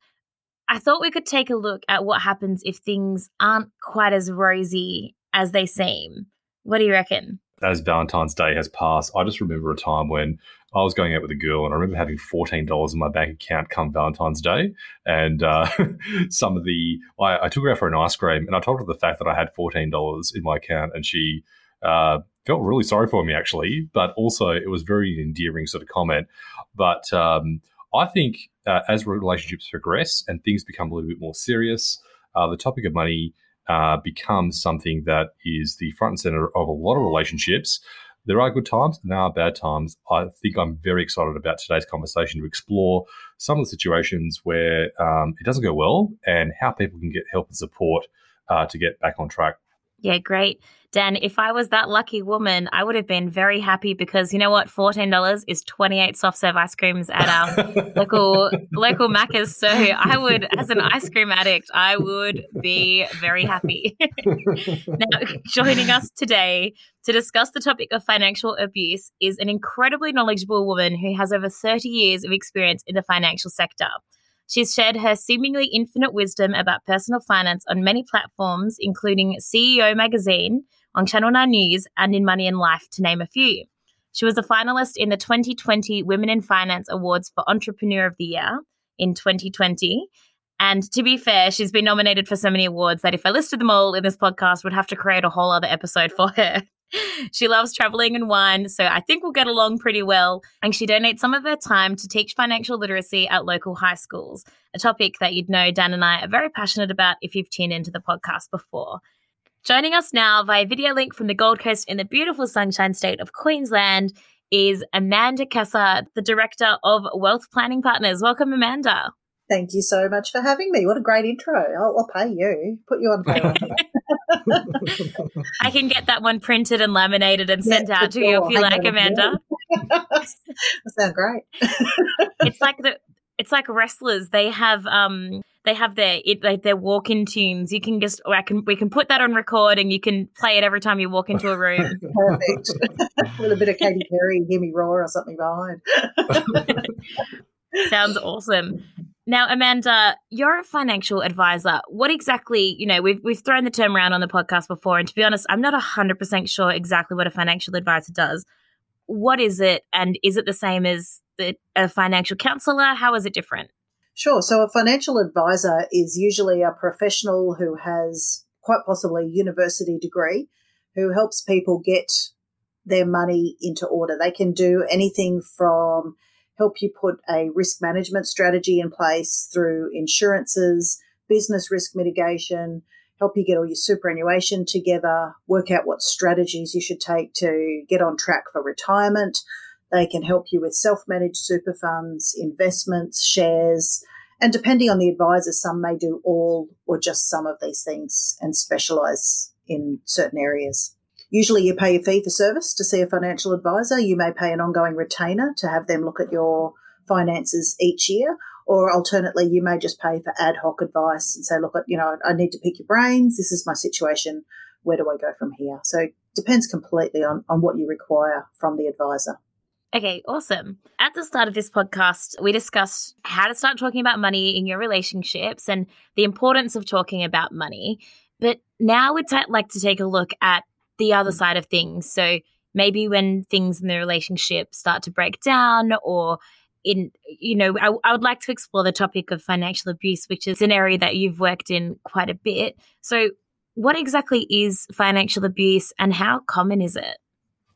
[SPEAKER 1] I thought we could take a look at what happens if things aren't quite as rosy as they seem. What do you reckon?
[SPEAKER 3] As Valentine's Day has passed, I just remember a time when I was going out with a girl, and I remember having fourteen dollars in my bank account come Valentine's Day, and uh, *laughs* some of the I, I, took her out for an ice cream, and I told her the fact that I had fourteen dollars in my account, and she uh, felt really sorry for me actually, but also it was very endearing sort of comment. But um, I think uh, as relationships progress and things become a little bit more serious, uh, the topic of money uh, becomes something that is the front and center of a lot of relationships. There are good times and there are bad times. I think I'm very excited about today's conversation to explore some of the situations where um, it doesn't go well and how people can get help and support uh, to get back on track.
[SPEAKER 1] Yeah, great. Dan, if I was that lucky woman, I would have been very happy because you know what? $14 is 28 soft serve ice creams at our *laughs* local local Macca's. So I would, as an ice cream addict, I would be very happy. *laughs* now, joining us today to discuss the topic of financial abuse is an incredibly knowledgeable woman who has over 30 years of experience in the financial sector. She's shared her seemingly infinite wisdom about personal finance on many platforms, including CEO Magazine, on Channel 9 News, and in Money and Life, to name a few. She was a finalist in the 2020 Women in Finance Awards for Entrepreneur of the Year in 2020. And to be fair, she's been nominated for so many awards that if I listed them all in this podcast, would have to create a whole other episode for her. *laughs* she loves traveling and wine, so I think we'll get along pretty well. And she donates some of her time to teach financial literacy at local high schools, a topic that you'd know Dan and I are very passionate about if you've tuned into the podcast before. Joining us now via video link from the Gold Coast in the beautiful sunshine state of Queensland is Amanda Cassar, the Director of Wealth Planning Partners. Welcome, Amanda.
[SPEAKER 4] Thank you so much for having me. What a great intro. I'll, I'll pay you. Put you on payroll. *laughs* *laughs*
[SPEAKER 1] I can get that one printed and laminated and sent out to you if you like, Amanda. *laughs*
[SPEAKER 4] that sounds great.
[SPEAKER 1] it's like the it's like wrestlers. They have um they have their it, like their walk in tunes. You can just, I can, we can put that on record, and you can play it every time you walk into a room. *laughs*
[SPEAKER 4] Perfect. *laughs* With a bit of Katy Perry, hear me roar or something behind. *laughs*
[SPEAKER 1] Sounds awesome. Now, Amanda, you're a financial advisor. What exactly, you know, we've we've thrown the term around on the podcast before, and to be honest, I'm not hundred percent sure exactly what a financial advisor does. What is it, and is it the same as the, a financial counselor? How is it different?
[SPEAKER 4] Sure. So, a financial advisor is usually a professional who has quite possibly a university degree who helps people get their money into order. They can do anything from help you put a risk management strategy in place through insurances, business risk mitigation, help you get all your superannuation together, work out what strategies you should take to get on track for retirement. They can help you with self managed super funds, investments, shares, and depending on the advisor, some may do all or just some of these things and specialize in certain areas. Usually, you pay a fee for service to see a financial advisor. You may pay an ongoing retainer to have them look at your finances each year, Or alternately, you may just pay for ad hoc advice and say, look, you know, I need to pick your brains. This is my situation. Where do I go from here? So it depends completely on, on what you require from the advisor.
[SPEAKER 1] Okay, awesome. At the start of this podcast, we discussed how to start talking about money in your relationships and the importance of talking about money. But now we'd t- like to take a look at the other side of things. So maybe when things in the relationship start to break down or in you know I, I, would like to explore the topic of financial abuse which is an area that you've worked in quite a bit so what exactly is financial abuse and how common is it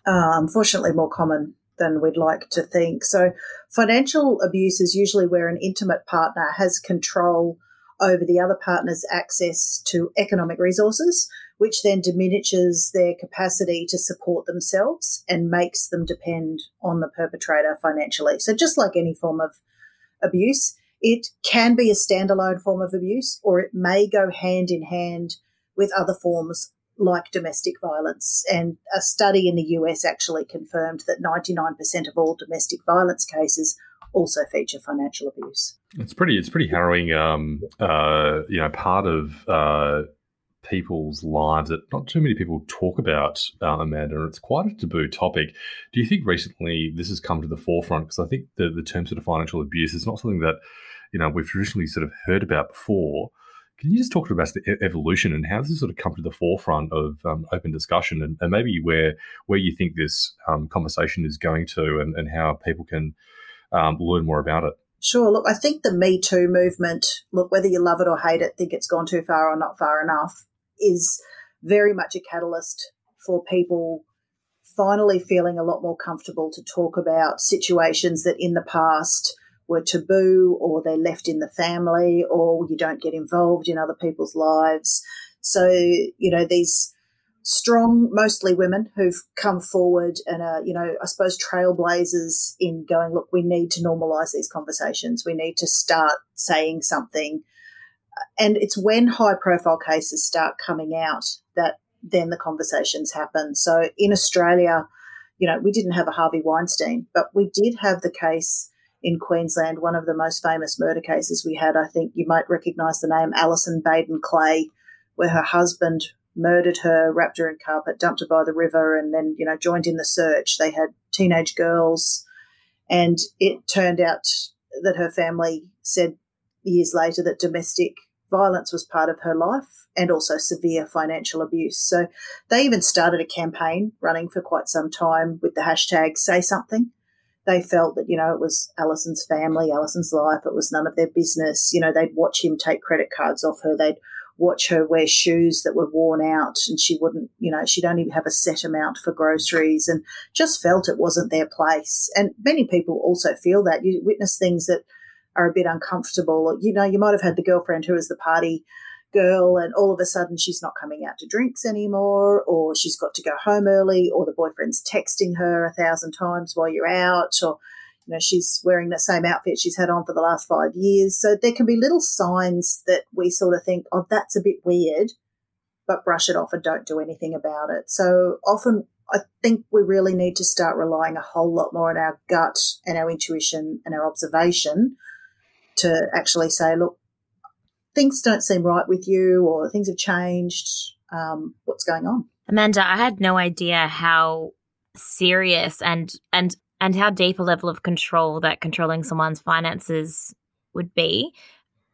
[SPEAKER 4] uh, unfortunately more common than we'd like to think so financial abuse is usually where an intimate partner has control over the other partner's access to economic resources which then diminishes their capacity to support themselves and makes them depend on the perpetrator financially. So, just like any form of abuse, it can be a standalone form of abuse or it may go hand in hand with other forms like domestic violence. And a study in the US actually confirmed that 99% of all domestic violence cases also feature financial abuse.
[SPEAKER 3] It's pretty. It's pretty harrowing. Um, uh, you know, part of uh, people's lives that not too many people talk about, uh, Amanda, and it's quite a taboo topic. Do you think recently this has come to the forefront? Because I think the, the term sort of financial abuse is not something that, you know, we've traditionally sort of heard about before. Can you just talk to us about the evolution and how this has sort of come to the forefront of um, open discussion and, and, maybe where where you think this um, conversation is going to and, and how people can um, learn more about it?
[SPEAKER 4] Sure. Look, I think the Me Too movement, look, whether you love it or hate it, think it's gone too far or not far enough, is very much a catalyst for people finally feeling a lot more comfortable to talk about situations that in the past were taboo or they're left in the family or you don't get involved in other people's lives. So, you know, these strong, mostly women who've come forward and are, you know, I suppose trailblazers in going, look, we need to normalize these conversations. We need to start saying something and it's when high profile cases start coming out that then the conversations happen. So in Australia, you know, we didn't have a Harvey Weinstein, but we did have the case in Queensland, one of the most famous murder cases we had. I think you might recognise the name Allison Baden Clay, where her husband murdered her, wrapped her in carpet, dumped her by the river, and then, you know, joined in the search. They had teenage girls, and it turned out that her family said years later that domestic violence was part of her life and also severe financial abuse. So they even started a campaign running for quite some time with the hashtag say something. They felt that, you know, it was Allison's family, Allison's life, it was none of their business. You know, they'd watch him take credit cards off her, they'd watch her wear shoes that were worn out and she wouldn't, you know, she'd only have a set amount for groceries and just felt it wasn't their place. And many people also feel that. You witness things that are a bit uncomfortable. You know, you might have had the girlfriend who was the party girl and all of a sudden she's not coming out to drinks anymore or she's got to go home early or the boyfriend's texting her a thousand times while you're out or you know she's wearing the same outfit she's had on for the last 5 years. So there can be little signs that we sort of think oh that's a bit weird but brush it off and don't do anything about it. So often I think we really need to start relying a whole lot more on our gut and our intuition and our observation to actually say, look, things don't seem right with you or things have changed. Um, what's going on?
[SPEAKER 1] Amanda, I had no idea how serious and and and how deep a level of control that controlling someone's finances would be.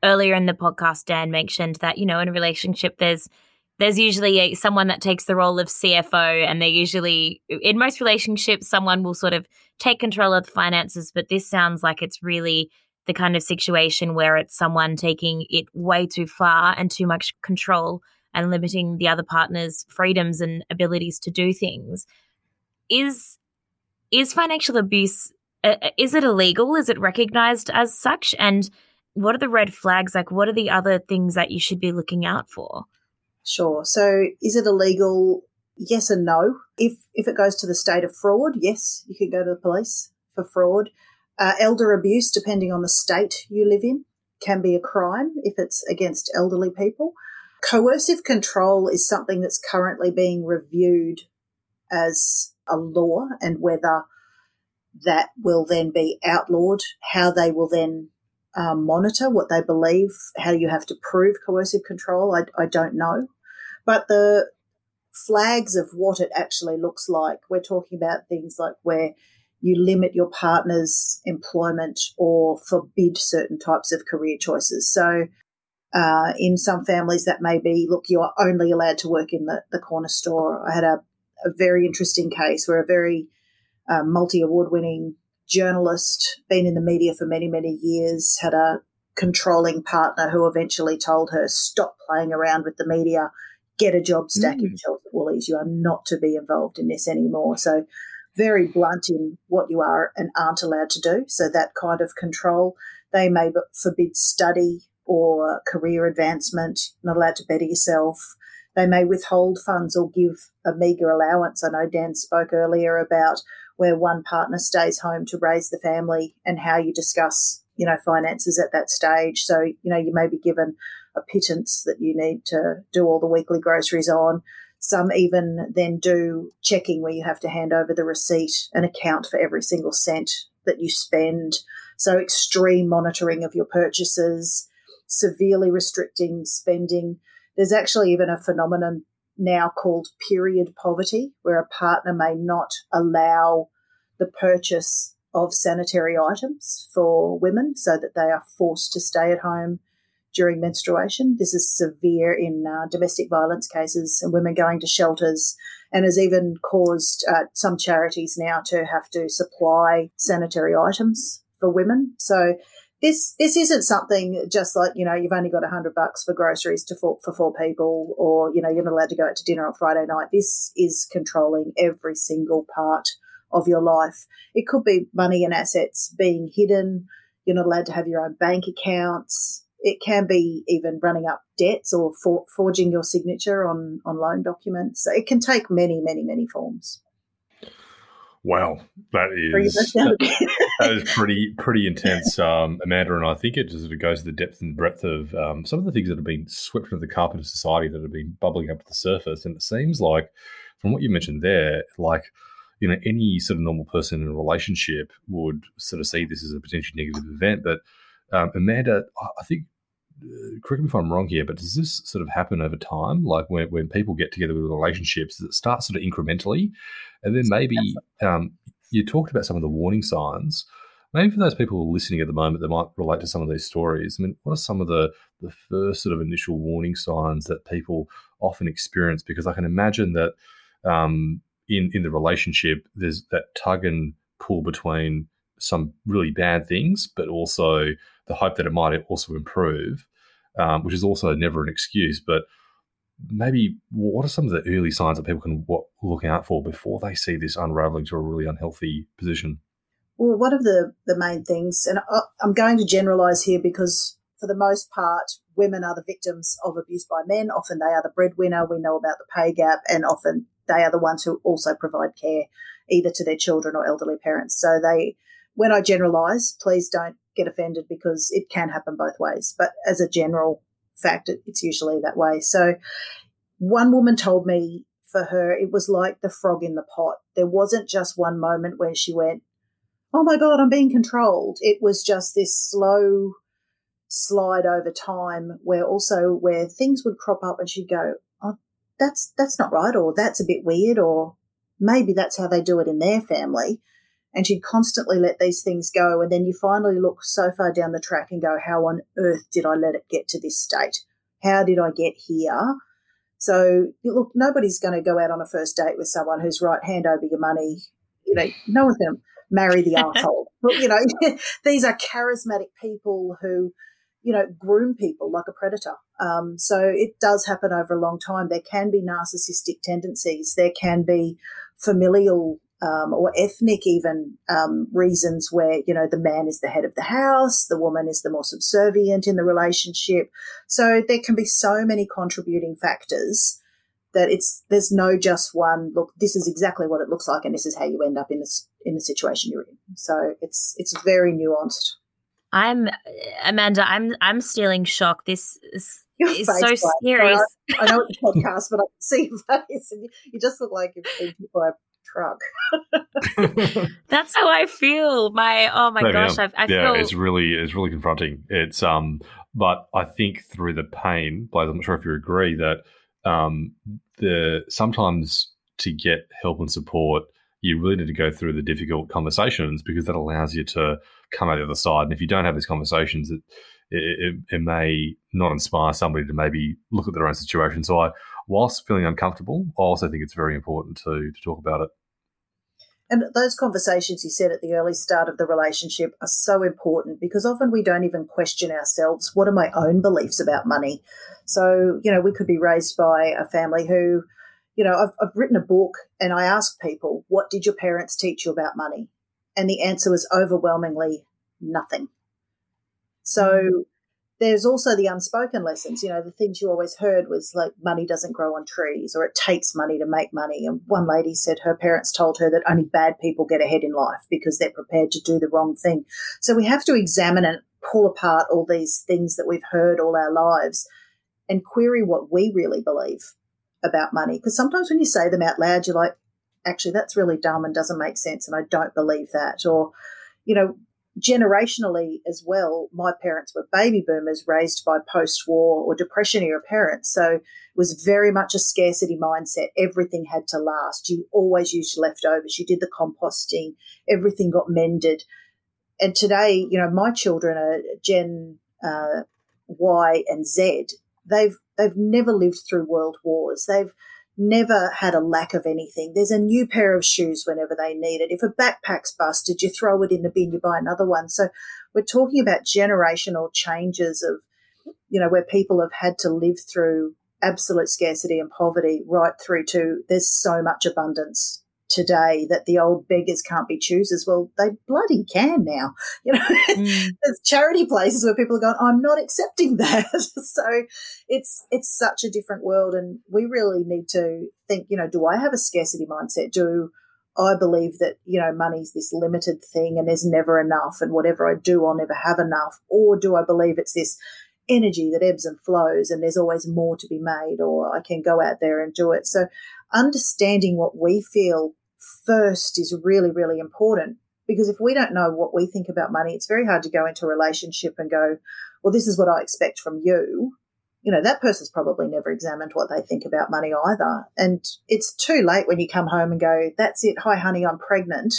[SPEAKER 1] Earlier in the podcast, Dan mentioned that you know in a relationship there's there's usually a, someone that takes the role of CFO, and they usually in most relationships someone will sort of take control of the finances. But this sounds like it's really the kind of situation where it's someone taking it way too far and too much control and limiting the other partner's freedoms and abilities to do things. Is is financial abuse uh, uh, is it illegal? Is it recognized as such? And what are the red flags? Like what are the other things that you should be looking out for?
[SPEAKER 4] Sure. So is it illegal? Yes and no. If if it goes to the state of fraud yes you can go to the police for fraud uh, elder abuse, depending on the state you live in, can be a crime if it's against elderly people. Coercive control is something that's currently being reviewed as a law and whether that will then be outlawed, how they will then um, monitor what they believe, how you have to prove coercive control. I, I don't know. But the flags of what it actually looks like, we're talking about things like where you limit your partner's employment or forbid certain types of career choices. So, uh, in some families, that may be look, you are only allowed to work in the, the corner store. I had a, a very interesting case where a very uh, multi award winning journalist, been in the media for many, many years, had a controlling partner who eventually told her, stop playing around with the media, get a job stacking mm. shelves at Woolies. You are not to be involved in this anymore. So, very blunt in what you are and aren't allowed to do. So, that kind of control. They may forbid study or career advancement, not allowed to better yourself. They may withhold funds or give a meagre allowance. I know Dan spoke earlier about where one partner stays home to raise the family and how you discuss, you know, finances at that stage. So, you know, you may be given a pittance that you need to do all the weekly groceries on. Some even then do checking where you have to hand over the receipt and account for every single cent that you spend. So, extreme monitoring of your purchases, severely restricting spending. There's actually even a phenomenon now called period poverty, where a partner may not allow the purchase of sanitary items for women so that they are forced to stay at home during menstruation. This is severe in uh, domestic violence cases and women going to shelters and has even caused uh, some charities now to have to supply sanitary items for women. So this this isn't something just like you know you've only got a hundred bucks for groceries to for, for four people, or you know you're not allowed to go out to dinner on Friday night. This is controlling every single part of your life. It could be money and assets being hidden. You're not allowed to have your own bank accounts. It can be even running up debts or for, forging your signature on on loan documents. So it can take many, many, many forms.
[SPEAKER 3] Wow, that is that is pretty pretty *laughs* intense, um, Amanda. And I think it just sort of goes to the depth and breadth of um, some of the things that have been swept under the carpet of society that have been bubbling up to the surface. And it seems like, from what you mentioned there, like you know, any sort of normal person in a relationship would sort of see this as a potentially negative event. But um, Amanda, I think uh, correct me if I'm wrong here, but does this sort of happen over time? Like when, when people get together with relationships, does it start sort of incrementally? And then maybe um, you talked about some of the warning signs. Maybe for those people listening at the moment that might relate to some of these stories, I mean, what are some of the, the first sort of initial warning signs that people often experience? Because I can imagine that um, in, in the relationship, there's that tug and pull between some really bad things, but also the hope that it might also improve um, which is also never an excuse. But maybe what are some of the early signs that people can look out for before they see this unraveling to a really unhealthy position?
[SPEAKER 4] Well, one of the, the main things, and I'm going to generalize here because for the most part, women are the victims of abuse by men. Often they are the breadwinner. We know about the pay gap, and often they are the ones who also provide care either to their children or elderly parents. So they, when I generalize, please don't get offended because it can happen both ways. But as a general fact, it, it's usually that way. So one woman told me for her, it was like the frog in the pot. There wasn't just one moment where she went, Oh my God, I'm being controlled. It was just this slow slide over time where also where things would crop up and she'd go, Oh, that's, that's not right. Or that's a bit weird. Or maybe that's how they do it in their family and she'd constantly let these things go. And then you finally look so far down the track and go, how on earth did I let it get to this state? How did I get here? So, look, nobody's going to go out on a first date with someone who's right, hand over your money. You know, no one's going to marry the *laughs* asshole. But, you know, *laughs* these are charismatic people who, you know, groom people like a predator. Um, so it does happen over a long time. There can be narcissistic tendencies. There can be familial um, or ethnic even um, reasons where you know the man is the head of the house, the woman is the more subservient in the relationship. So there can be so many contributing factors that it's there's no just one look. This is exactly what it looks like, and this is how you end up in this in the situation you're in. So it's it's very nuanced.
[SPEAKER 1] I'm Amanda. I'm I'm stealing shock. This is, is so serious.
[SPEAKER 4] I, I know it's a *laughs* podcast, but I can see your face, and you, you just look like you've been people are truck. *laughs* *laughs*
[SPEAKER 1] That's how I feel. My oh my
[SPEAKER 3] Same
[SPEAKER 1] gosh,
[SPEAKER 3] here.
[SPEAKER 1] I, I
[SPEAKER 3] yeah,
[SPEAKER 1] feel
[SPEAKER 3] it's really it's really confronting. It's um, but I think through the pain, Blaze, I'm not sure if you agree that um, the sometimes to get help and support, you really need to go through the difficult conversations because that allows you to come out the other side. And if you don't have these conversations, it it, it, it may not inspire somebody to maybe look at their own situation. So I, whilst feeling uncomfortable, I also think it's very important to to talk about it.
[SPEAKER 4] And those conversations you said at the early start of the relationship are so important because often we don't even question ourselves. What are my own beliefs about money? So, you know, we could be raised by a family who, you know, I've, I've written a book and I ask people, what did your parents teach you about money? And the answer was overwhelmingly nothing. So mm-hmm. There's also the unspoken lessons. You know, the things you always heard was like money doesn't grow on trees or it takes money to make money. And one lady said her parents told her that only bad people get ahead in life because they're prepared to do the wrong thing. So we have to examine and pull apart all these things that we've heard all our lives and query what we really believe about money. Because sometimes when you say them out loud, you're like, actually, that's really dumb and doesn't make sense. And I don't believe that. Or, you know, generationally as well, my parents were baby boomers raised by post war or depression era parents. So it was very much a scarcity mindset. Everything had to last. You always used leftovers. You did the composting. Everything got mended. And today, you know, my children are Gen uh, Y and Z. They've they've never lived through world wars. They've never had a lack of anything. There's a new pair of shoes whenever they need it. If a backpack's busted, you throw it in the bin, you buy another one. So we're talking about generational changes of, you know, where people have had to live through absolute scarcity and poverty right through to there's so much abundance today that the old beggars can't be choosers. Well, they bloody can now. *laughs* You know, mm. there's charity places where people are going, I'm not accepting *laughs* that. so it's it's such a different world and we really need to think, you know, do I have a scarcity mindset? Do I believe that, you know, money's this limited thing and there's never enough and whatever I do I'll never have enough? Or do I believe it's this energy that ebbs and flows and there's always more to be made or I can go out there and do it. So understanding what we feel first is really, really important because if we don't know what we think about money, it's very hard to go into a relationship and go, well, this is what I expect from you. You know, that person's probably never examined what they think about money either. And it's too late when you come home and go, that's it. Hi, honey, I'm pregnant.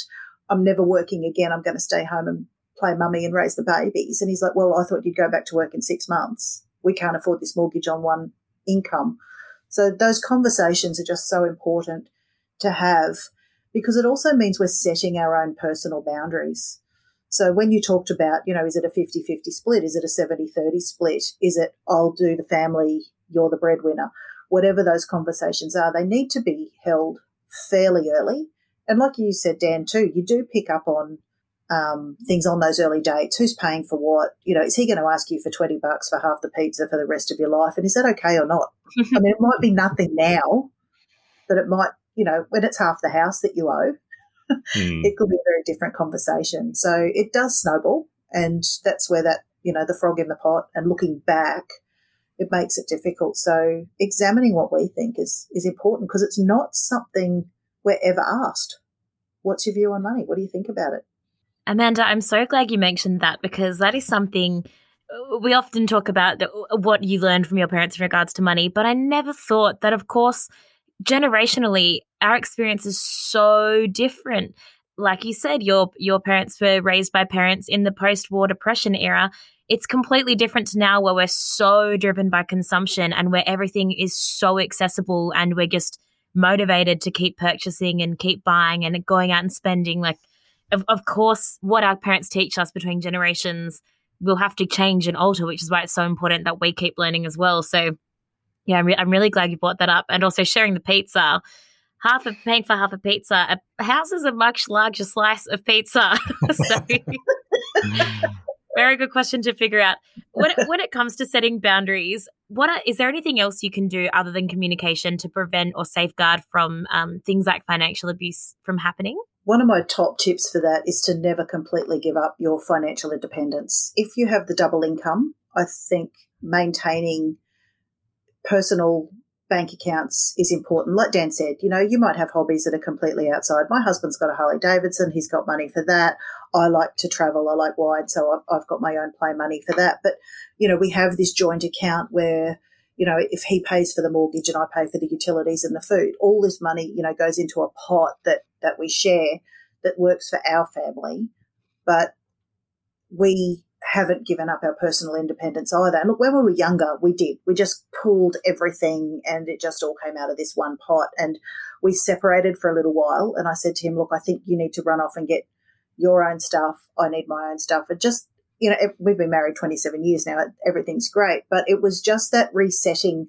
[SPEAKER 4] I'm never working again. I'm going to stay home and play mummy and raise the babies. And he's like, well, I thought you'd go back to work in six months. We can't afford this mortgage on one income. So those conversations are just so important to have because it also means we're setting our own personal boundaries. So when you talked about, you know, is it a 50 50 split? Is it a 70 30 split? Is it, I'll do the family, you're the breadwinner? Whatever those conversations are, they need to be held fairly early. And like you said, Dan, too, you do pick up on um, things on those early dates. Who's paying for what? You know, is he going to ask you for 20 bucks for half the pizza for the rest of your life? And is that okay or not? *laughs* I mean, it might be nothing now, but it might you know, when it's half the house that you owe, mm. it could be a very different conversation. So it does snowball. And that's where that, you know, the frog in the pot and looking back, it makes it difficult. So examining what we think is, is important because it's not something we're ever asked. What's your view on money? What do you think about it?
[SPEAKER 1] Amanda, I'm so glad you mentioned that because that is something uh, we often talk about the, what you learned from your parents in regards to money, but I never thought that, of course, generationally, our experience is so different. Like you said, your your parents were raised by parents in the post-war depression era. It's completely different to now where we're so driven by consumption and where everything is so accessible and we're just motivated to keep purchasing and keep buying and going out and spending. Like, of, of course, what our parents teach us between generations will have to change and alter, which is why it's so important that we keep learning as well. So yeah, I'm, re- I'm really glad you brought that up. And also sharing the pizza. Half of paying for half a pizza. A house is a much larger slice of pizza. *laughs* so, *laughs* very good question to figure out. When it, when it comes to setting boundaries, what are, is there anything else you can do other than communication to prevent or safeguard from um, things like financial abuse from happening?
[SPEAKER 4] One of my top tips for that is to never completely give up your financial independence. If you have the double income, I think maintaining personal bank accounts is important. Like Dan said, you know, you might have hobbies that are completely outside. My husband's got a Harley Davidson. He's got money for that. I like to travel. I like wine. So I've, got my own play money for that. But, you know, we have this joint account where, you know, if he pays for the mortgage and I pay for the utilities and the food, all this money, you know, goes into a pot that, that we share that works for our family. But we haven't given up our personal independence either. And look, when we were younger, we did. We just pooled everything and it just all came out of this one pot. And we separated for a little while. And I said to him, Look, I think you need to run off and get your own stuff. I need my own stuff. And just, you know, we've been married 27 years now. Everything's great. But it was just that resetting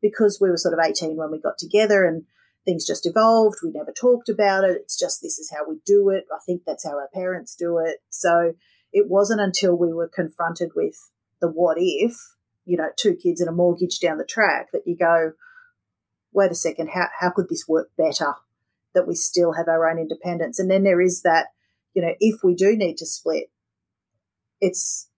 [SPEAKER 4] because we were sort of 18 when we got together and things just evolved. We never talked about it. It's just this is how we do it. I think that's how our parents do it. So, it wasn't until we were confronted with the what if, you know, two kids and a mortgage down the track that you go, wait a second, how, how could this work better? That we still have our own independence. And then there is that, you know, if we do need to split, it's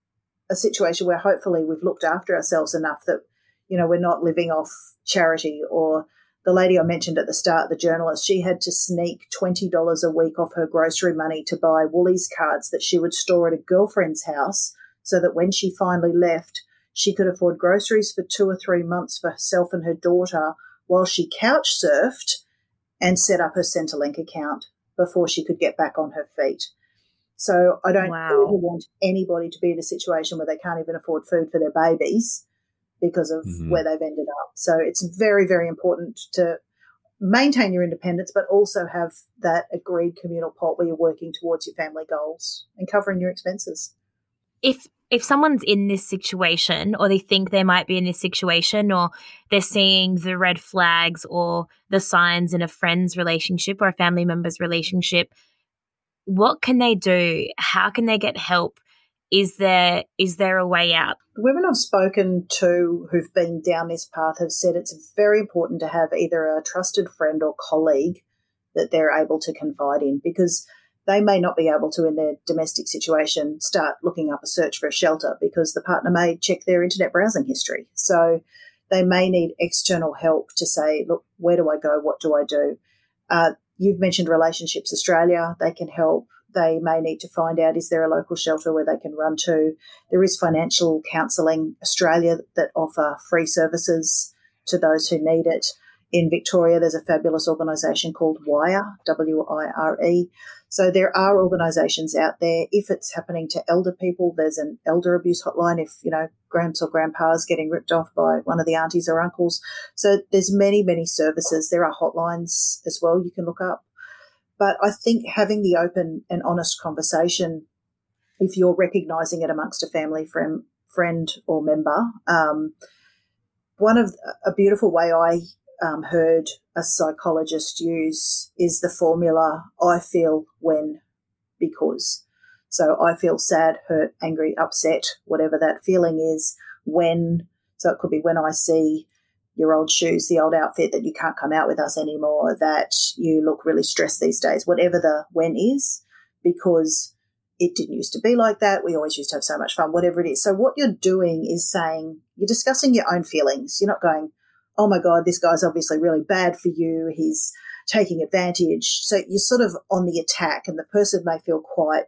[SPEAKER 4] a situation where hopefully we've looked after ourselves enough that, you know, we're not living off charity or the lady I mentioned at the start, the journalist, she had to sneak $20 a week off her grocery money to buy Woolies cards that she would store at a girlfriend's house so that when she finally left, she could afford groceries for two or three months for herself and her daughter while she couch surfed and set up her Centrelink account before she could get back on her feet. So I don't wow. ever want anybody to be in a situation where they can't even afford food for their babies because of mm-hmm. where they've ended up. So it's very, very important to maintain your independence, but also have that agreed communal pot where you're working towards your family goals and covering your expenses.
[SPEAKER 1] If if someone's in this situation or they think they might be in this situation or they're seeing the red flags or the signs in a friend's relationship or a family member's relationship, what can they do? How can they get help? Is there is there a way out?
[SPEAKER 4] The women I've spoken to who've been down this path have said it's very important to have either a trusted friend or colleague that they're able to confide in because they may not be able to in their domestic situation start looking up a search for a shelter because the partner may check their internet browsing history. So they may need external help to say, look, where do I go? What do I do? Uh, you've mentioned Relationships Australia. They can help they may need to find out is there a local shelter where they can run to. There is Financial Counselling Australia that offer free services to those who need it. In Victoria, there's a fabulous organisation called WIRE, W I R E. So there are organisations out there. If it's happening to elder people, there's an elder abuse hotline. If you know gramps or grandpas getting ripped off by one of the aunties or uncles, so there's many many services. There are hotlines as well you can look up. But I think having the open and honest conversation, if you're recognizing it amongst a family friend, friend or member, um, one of a beautiful way I um, heard a psychologist use is the formula I feel when because. So I feel sad, hurt, angry, upset, whatever that feeling is when. So it could be when I see your old shoes, the old outfit that you can't come out with us anymore, that you look really stressed these days, whatever the when is, because it didn't used to be like that. We always used to have so much fun, whatever it is. So, what you're doing is saying you're discussing your own feelings. You're not going, oh my God, this guy's obviously really bad for you. He's taking advantage. So, you're sort of on the attack, and the person may feel quite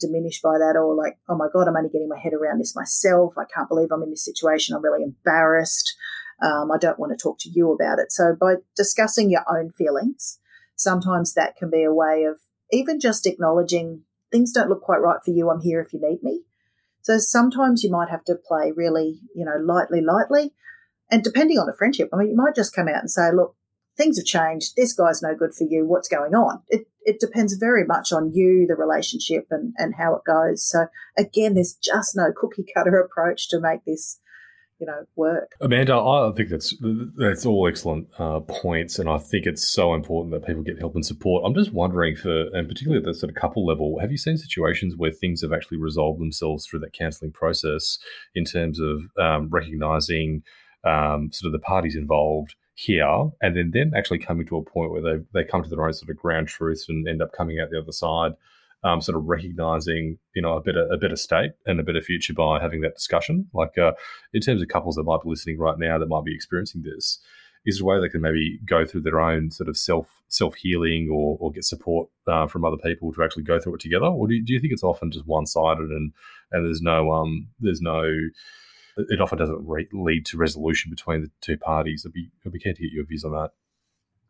[SPEAKER 4] diminished by that or like, oh my God, I'm only getting my head around this myself. I can't believe I'm in this situation. I'm really embarrassed. Um, I don't want to talk to you about it. So by discussing your own feelings, sometimes that can be a way of even just acknowledging things don't look quite right for you. I'm here if you need me. So sometimes you might have to play really, you know, lightly, lightly. And depending on the friendship, I mean, you might just come out and say, look, things have changed. This guy's no good for you. What's going on? It, it depends very much on you, the relationship, and, and how it goes. So, again, there's just no cookie cutter *laughs* approach to make this you know work.
[SPEAKER 2] Amanda, I think that's that's all excellent uh, points, and I think it's so important that people get help and support. I'm just wondering, for and particularly at the sort of couple level, have you seen situations where things have actually resolved themselves through that counselling process in terms of um, recognizing um, sort of the parties involved? here and then them actually coming to a point where they they come to their own sort of ground truths and end up coming out the other side um, sort of recognizing you know a better a better state and a better future by having that discussion. Like uh, in terms of couples that might be listening right now that might be experiencing this,
[SPEAKER 3] is a way they can maybe go through their own sort of self self healing or, or get support uh, from other people to actually go through it together, or do you, do you think it's often just one sided and and there's no um there's no it often doesn't re- lead to resolution between the two parties. I'd be I'd be keen to get your views on that.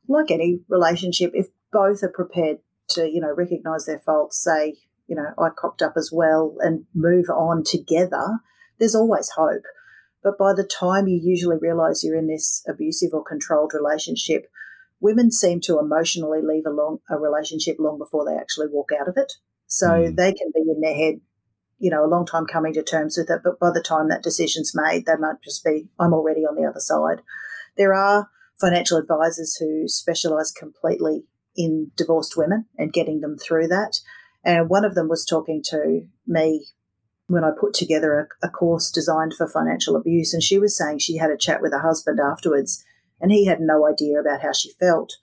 [SPEAKER 4] Like any relationship, if both are prepared to you know recognize their faults, say you know I cocked up as well, and move on together, there's always hope. But by the time you usually realize you're in this abusive or controlled relationship, women seem to emotionally leave a, long, a relationship long before they actually walk out of it. So mm. they can be in their head, you know, a long time coming to terms with it. But by the time that decision's made, they might just be, I'm already on the other side. There are financial advisors who specialize completely in divorced women and getting them through that. And one of them was talking to me when I put together a, a, course designed for financial abuse. And she was saying she had a chat with her husband afterwards, and he had no idea about how she felt,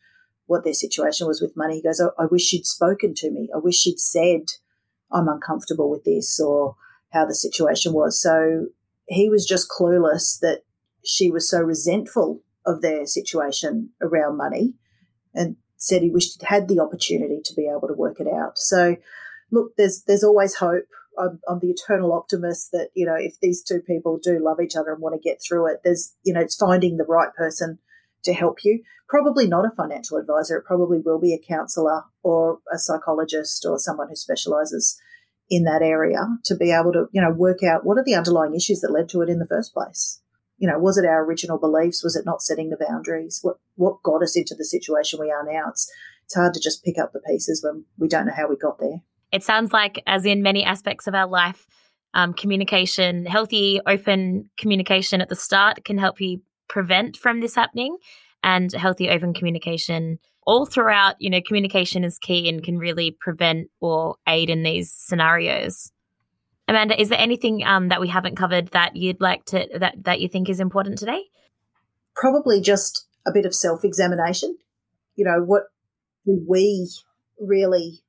[SPEAKER 4] what their situation was with money. He goes, I, wish she'd spoken to me. I wish she'd said, I'm uncomfortable with this, or how the situation was. So he was just clueless that she was so resentful of their situation around money and said he wished he'd had the opportunity to be able to work it out. So, look, there's there's always hope. I'm, I'm, the eternal optimist that you know if these two people do love each other and want to get through it, there's you know it's finding the right person to help you. Probably not a financial advisor. It probably will be a counselor or a psychologist or someone who specializes in that area to be able to you know work out what are the underlying issues that led to it in the first place. You know, was it our original beliefs? Was it not setting the boundaries? What what got us into the situation we are now? It's it's hard to just pick up the pieces when we don't know how we got there.
[SPEAKER 1] It sounds like, as in many aspects of our life, um, communication, healthy, open communication at the start can help you prevent from this happening. And healthy, open communication all throughout, you know, communication is key and can really prevent or aid in these scenarios. Amanda, is there anything um, that we haven't covered that you'd like to that that you think is important today?
[SPEAKER 4] Probably just a bit of self examination. You know, what do we really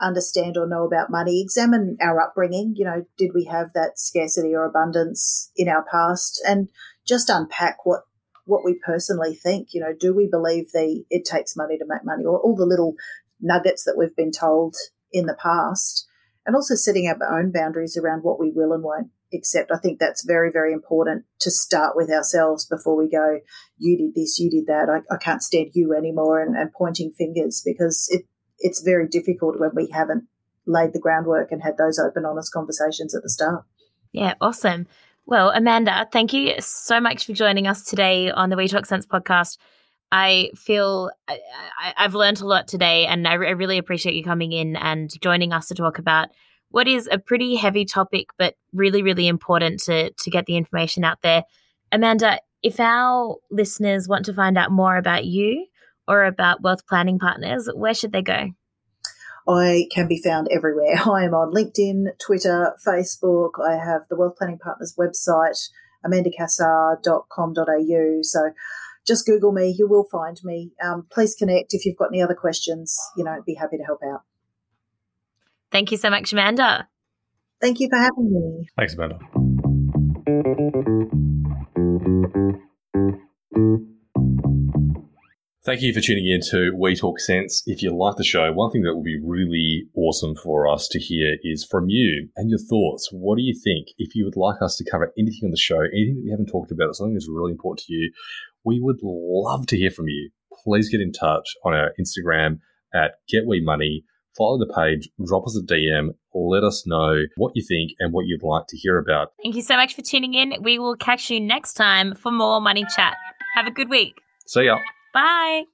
[SPEAKER 4] understand or know about money, examine our upbringing. You know, did we have that scarcity or abundance in our past? And just unpack what what we personally think. You know, do we believe the it takes money to make money, or all the little nuggets that we've been told in the past, and also setting up our own boundaries around what we will and won't accept. I think that's very, very important to start with ourselves before we go, you did this, you did that, I, I can't stand you anymore, and, and pointing fingers because it, it's very difficult when we haven't laid the groundwork and had those open, honest conversations at the start.
[SPEAKER 1] Yeah, awesome. Well, Amanda, thank you so much for joining us today on the We Talk Cents podcast. I feel I, have learned a lot today, and I, really appreciate you coming in and joining us to talk about what is a pretty heavy topic, but really, really important to to get the information out there. Amanda, if our listeners want to find out more about you or about wealth planning partners, where should they go?
[SPEAKER 4] I can be found everywhere. *laughs* I am on LinkedIn, Twitter, Facebook. I have the Wealth Planning Partners website, amandacassar.com.au. So just Google me, you will find me. Um, please connect if you've got any other questions. You know, I'd be happy to help out.
[SPEAKER 1] Thank you so much, Amanda.
[SPEAKER 4] Thank you for having me.
[SPEAKER 3] Thanks, Amanda. Thank you for tuning in to We Talk Cents. If you like the show, one thing that would be really awesome for us to hear is from you and your thoughts. What do you think? If you would like us to cover anything on the show, anything that we haven't talked about, something that's really important to you, we would love to hear from you. Please get in touch on our Instagram at GetWeMoney. Follow the page, drop us a DM, or let us know what you think and what you'd like to hear about.
[SPEAKER 1] Thank you so much for tuning in. We will catch you next time for more money chat. Have a good week.
[SPEAKER 3] See ya.
[SPEAKER 1] Bye.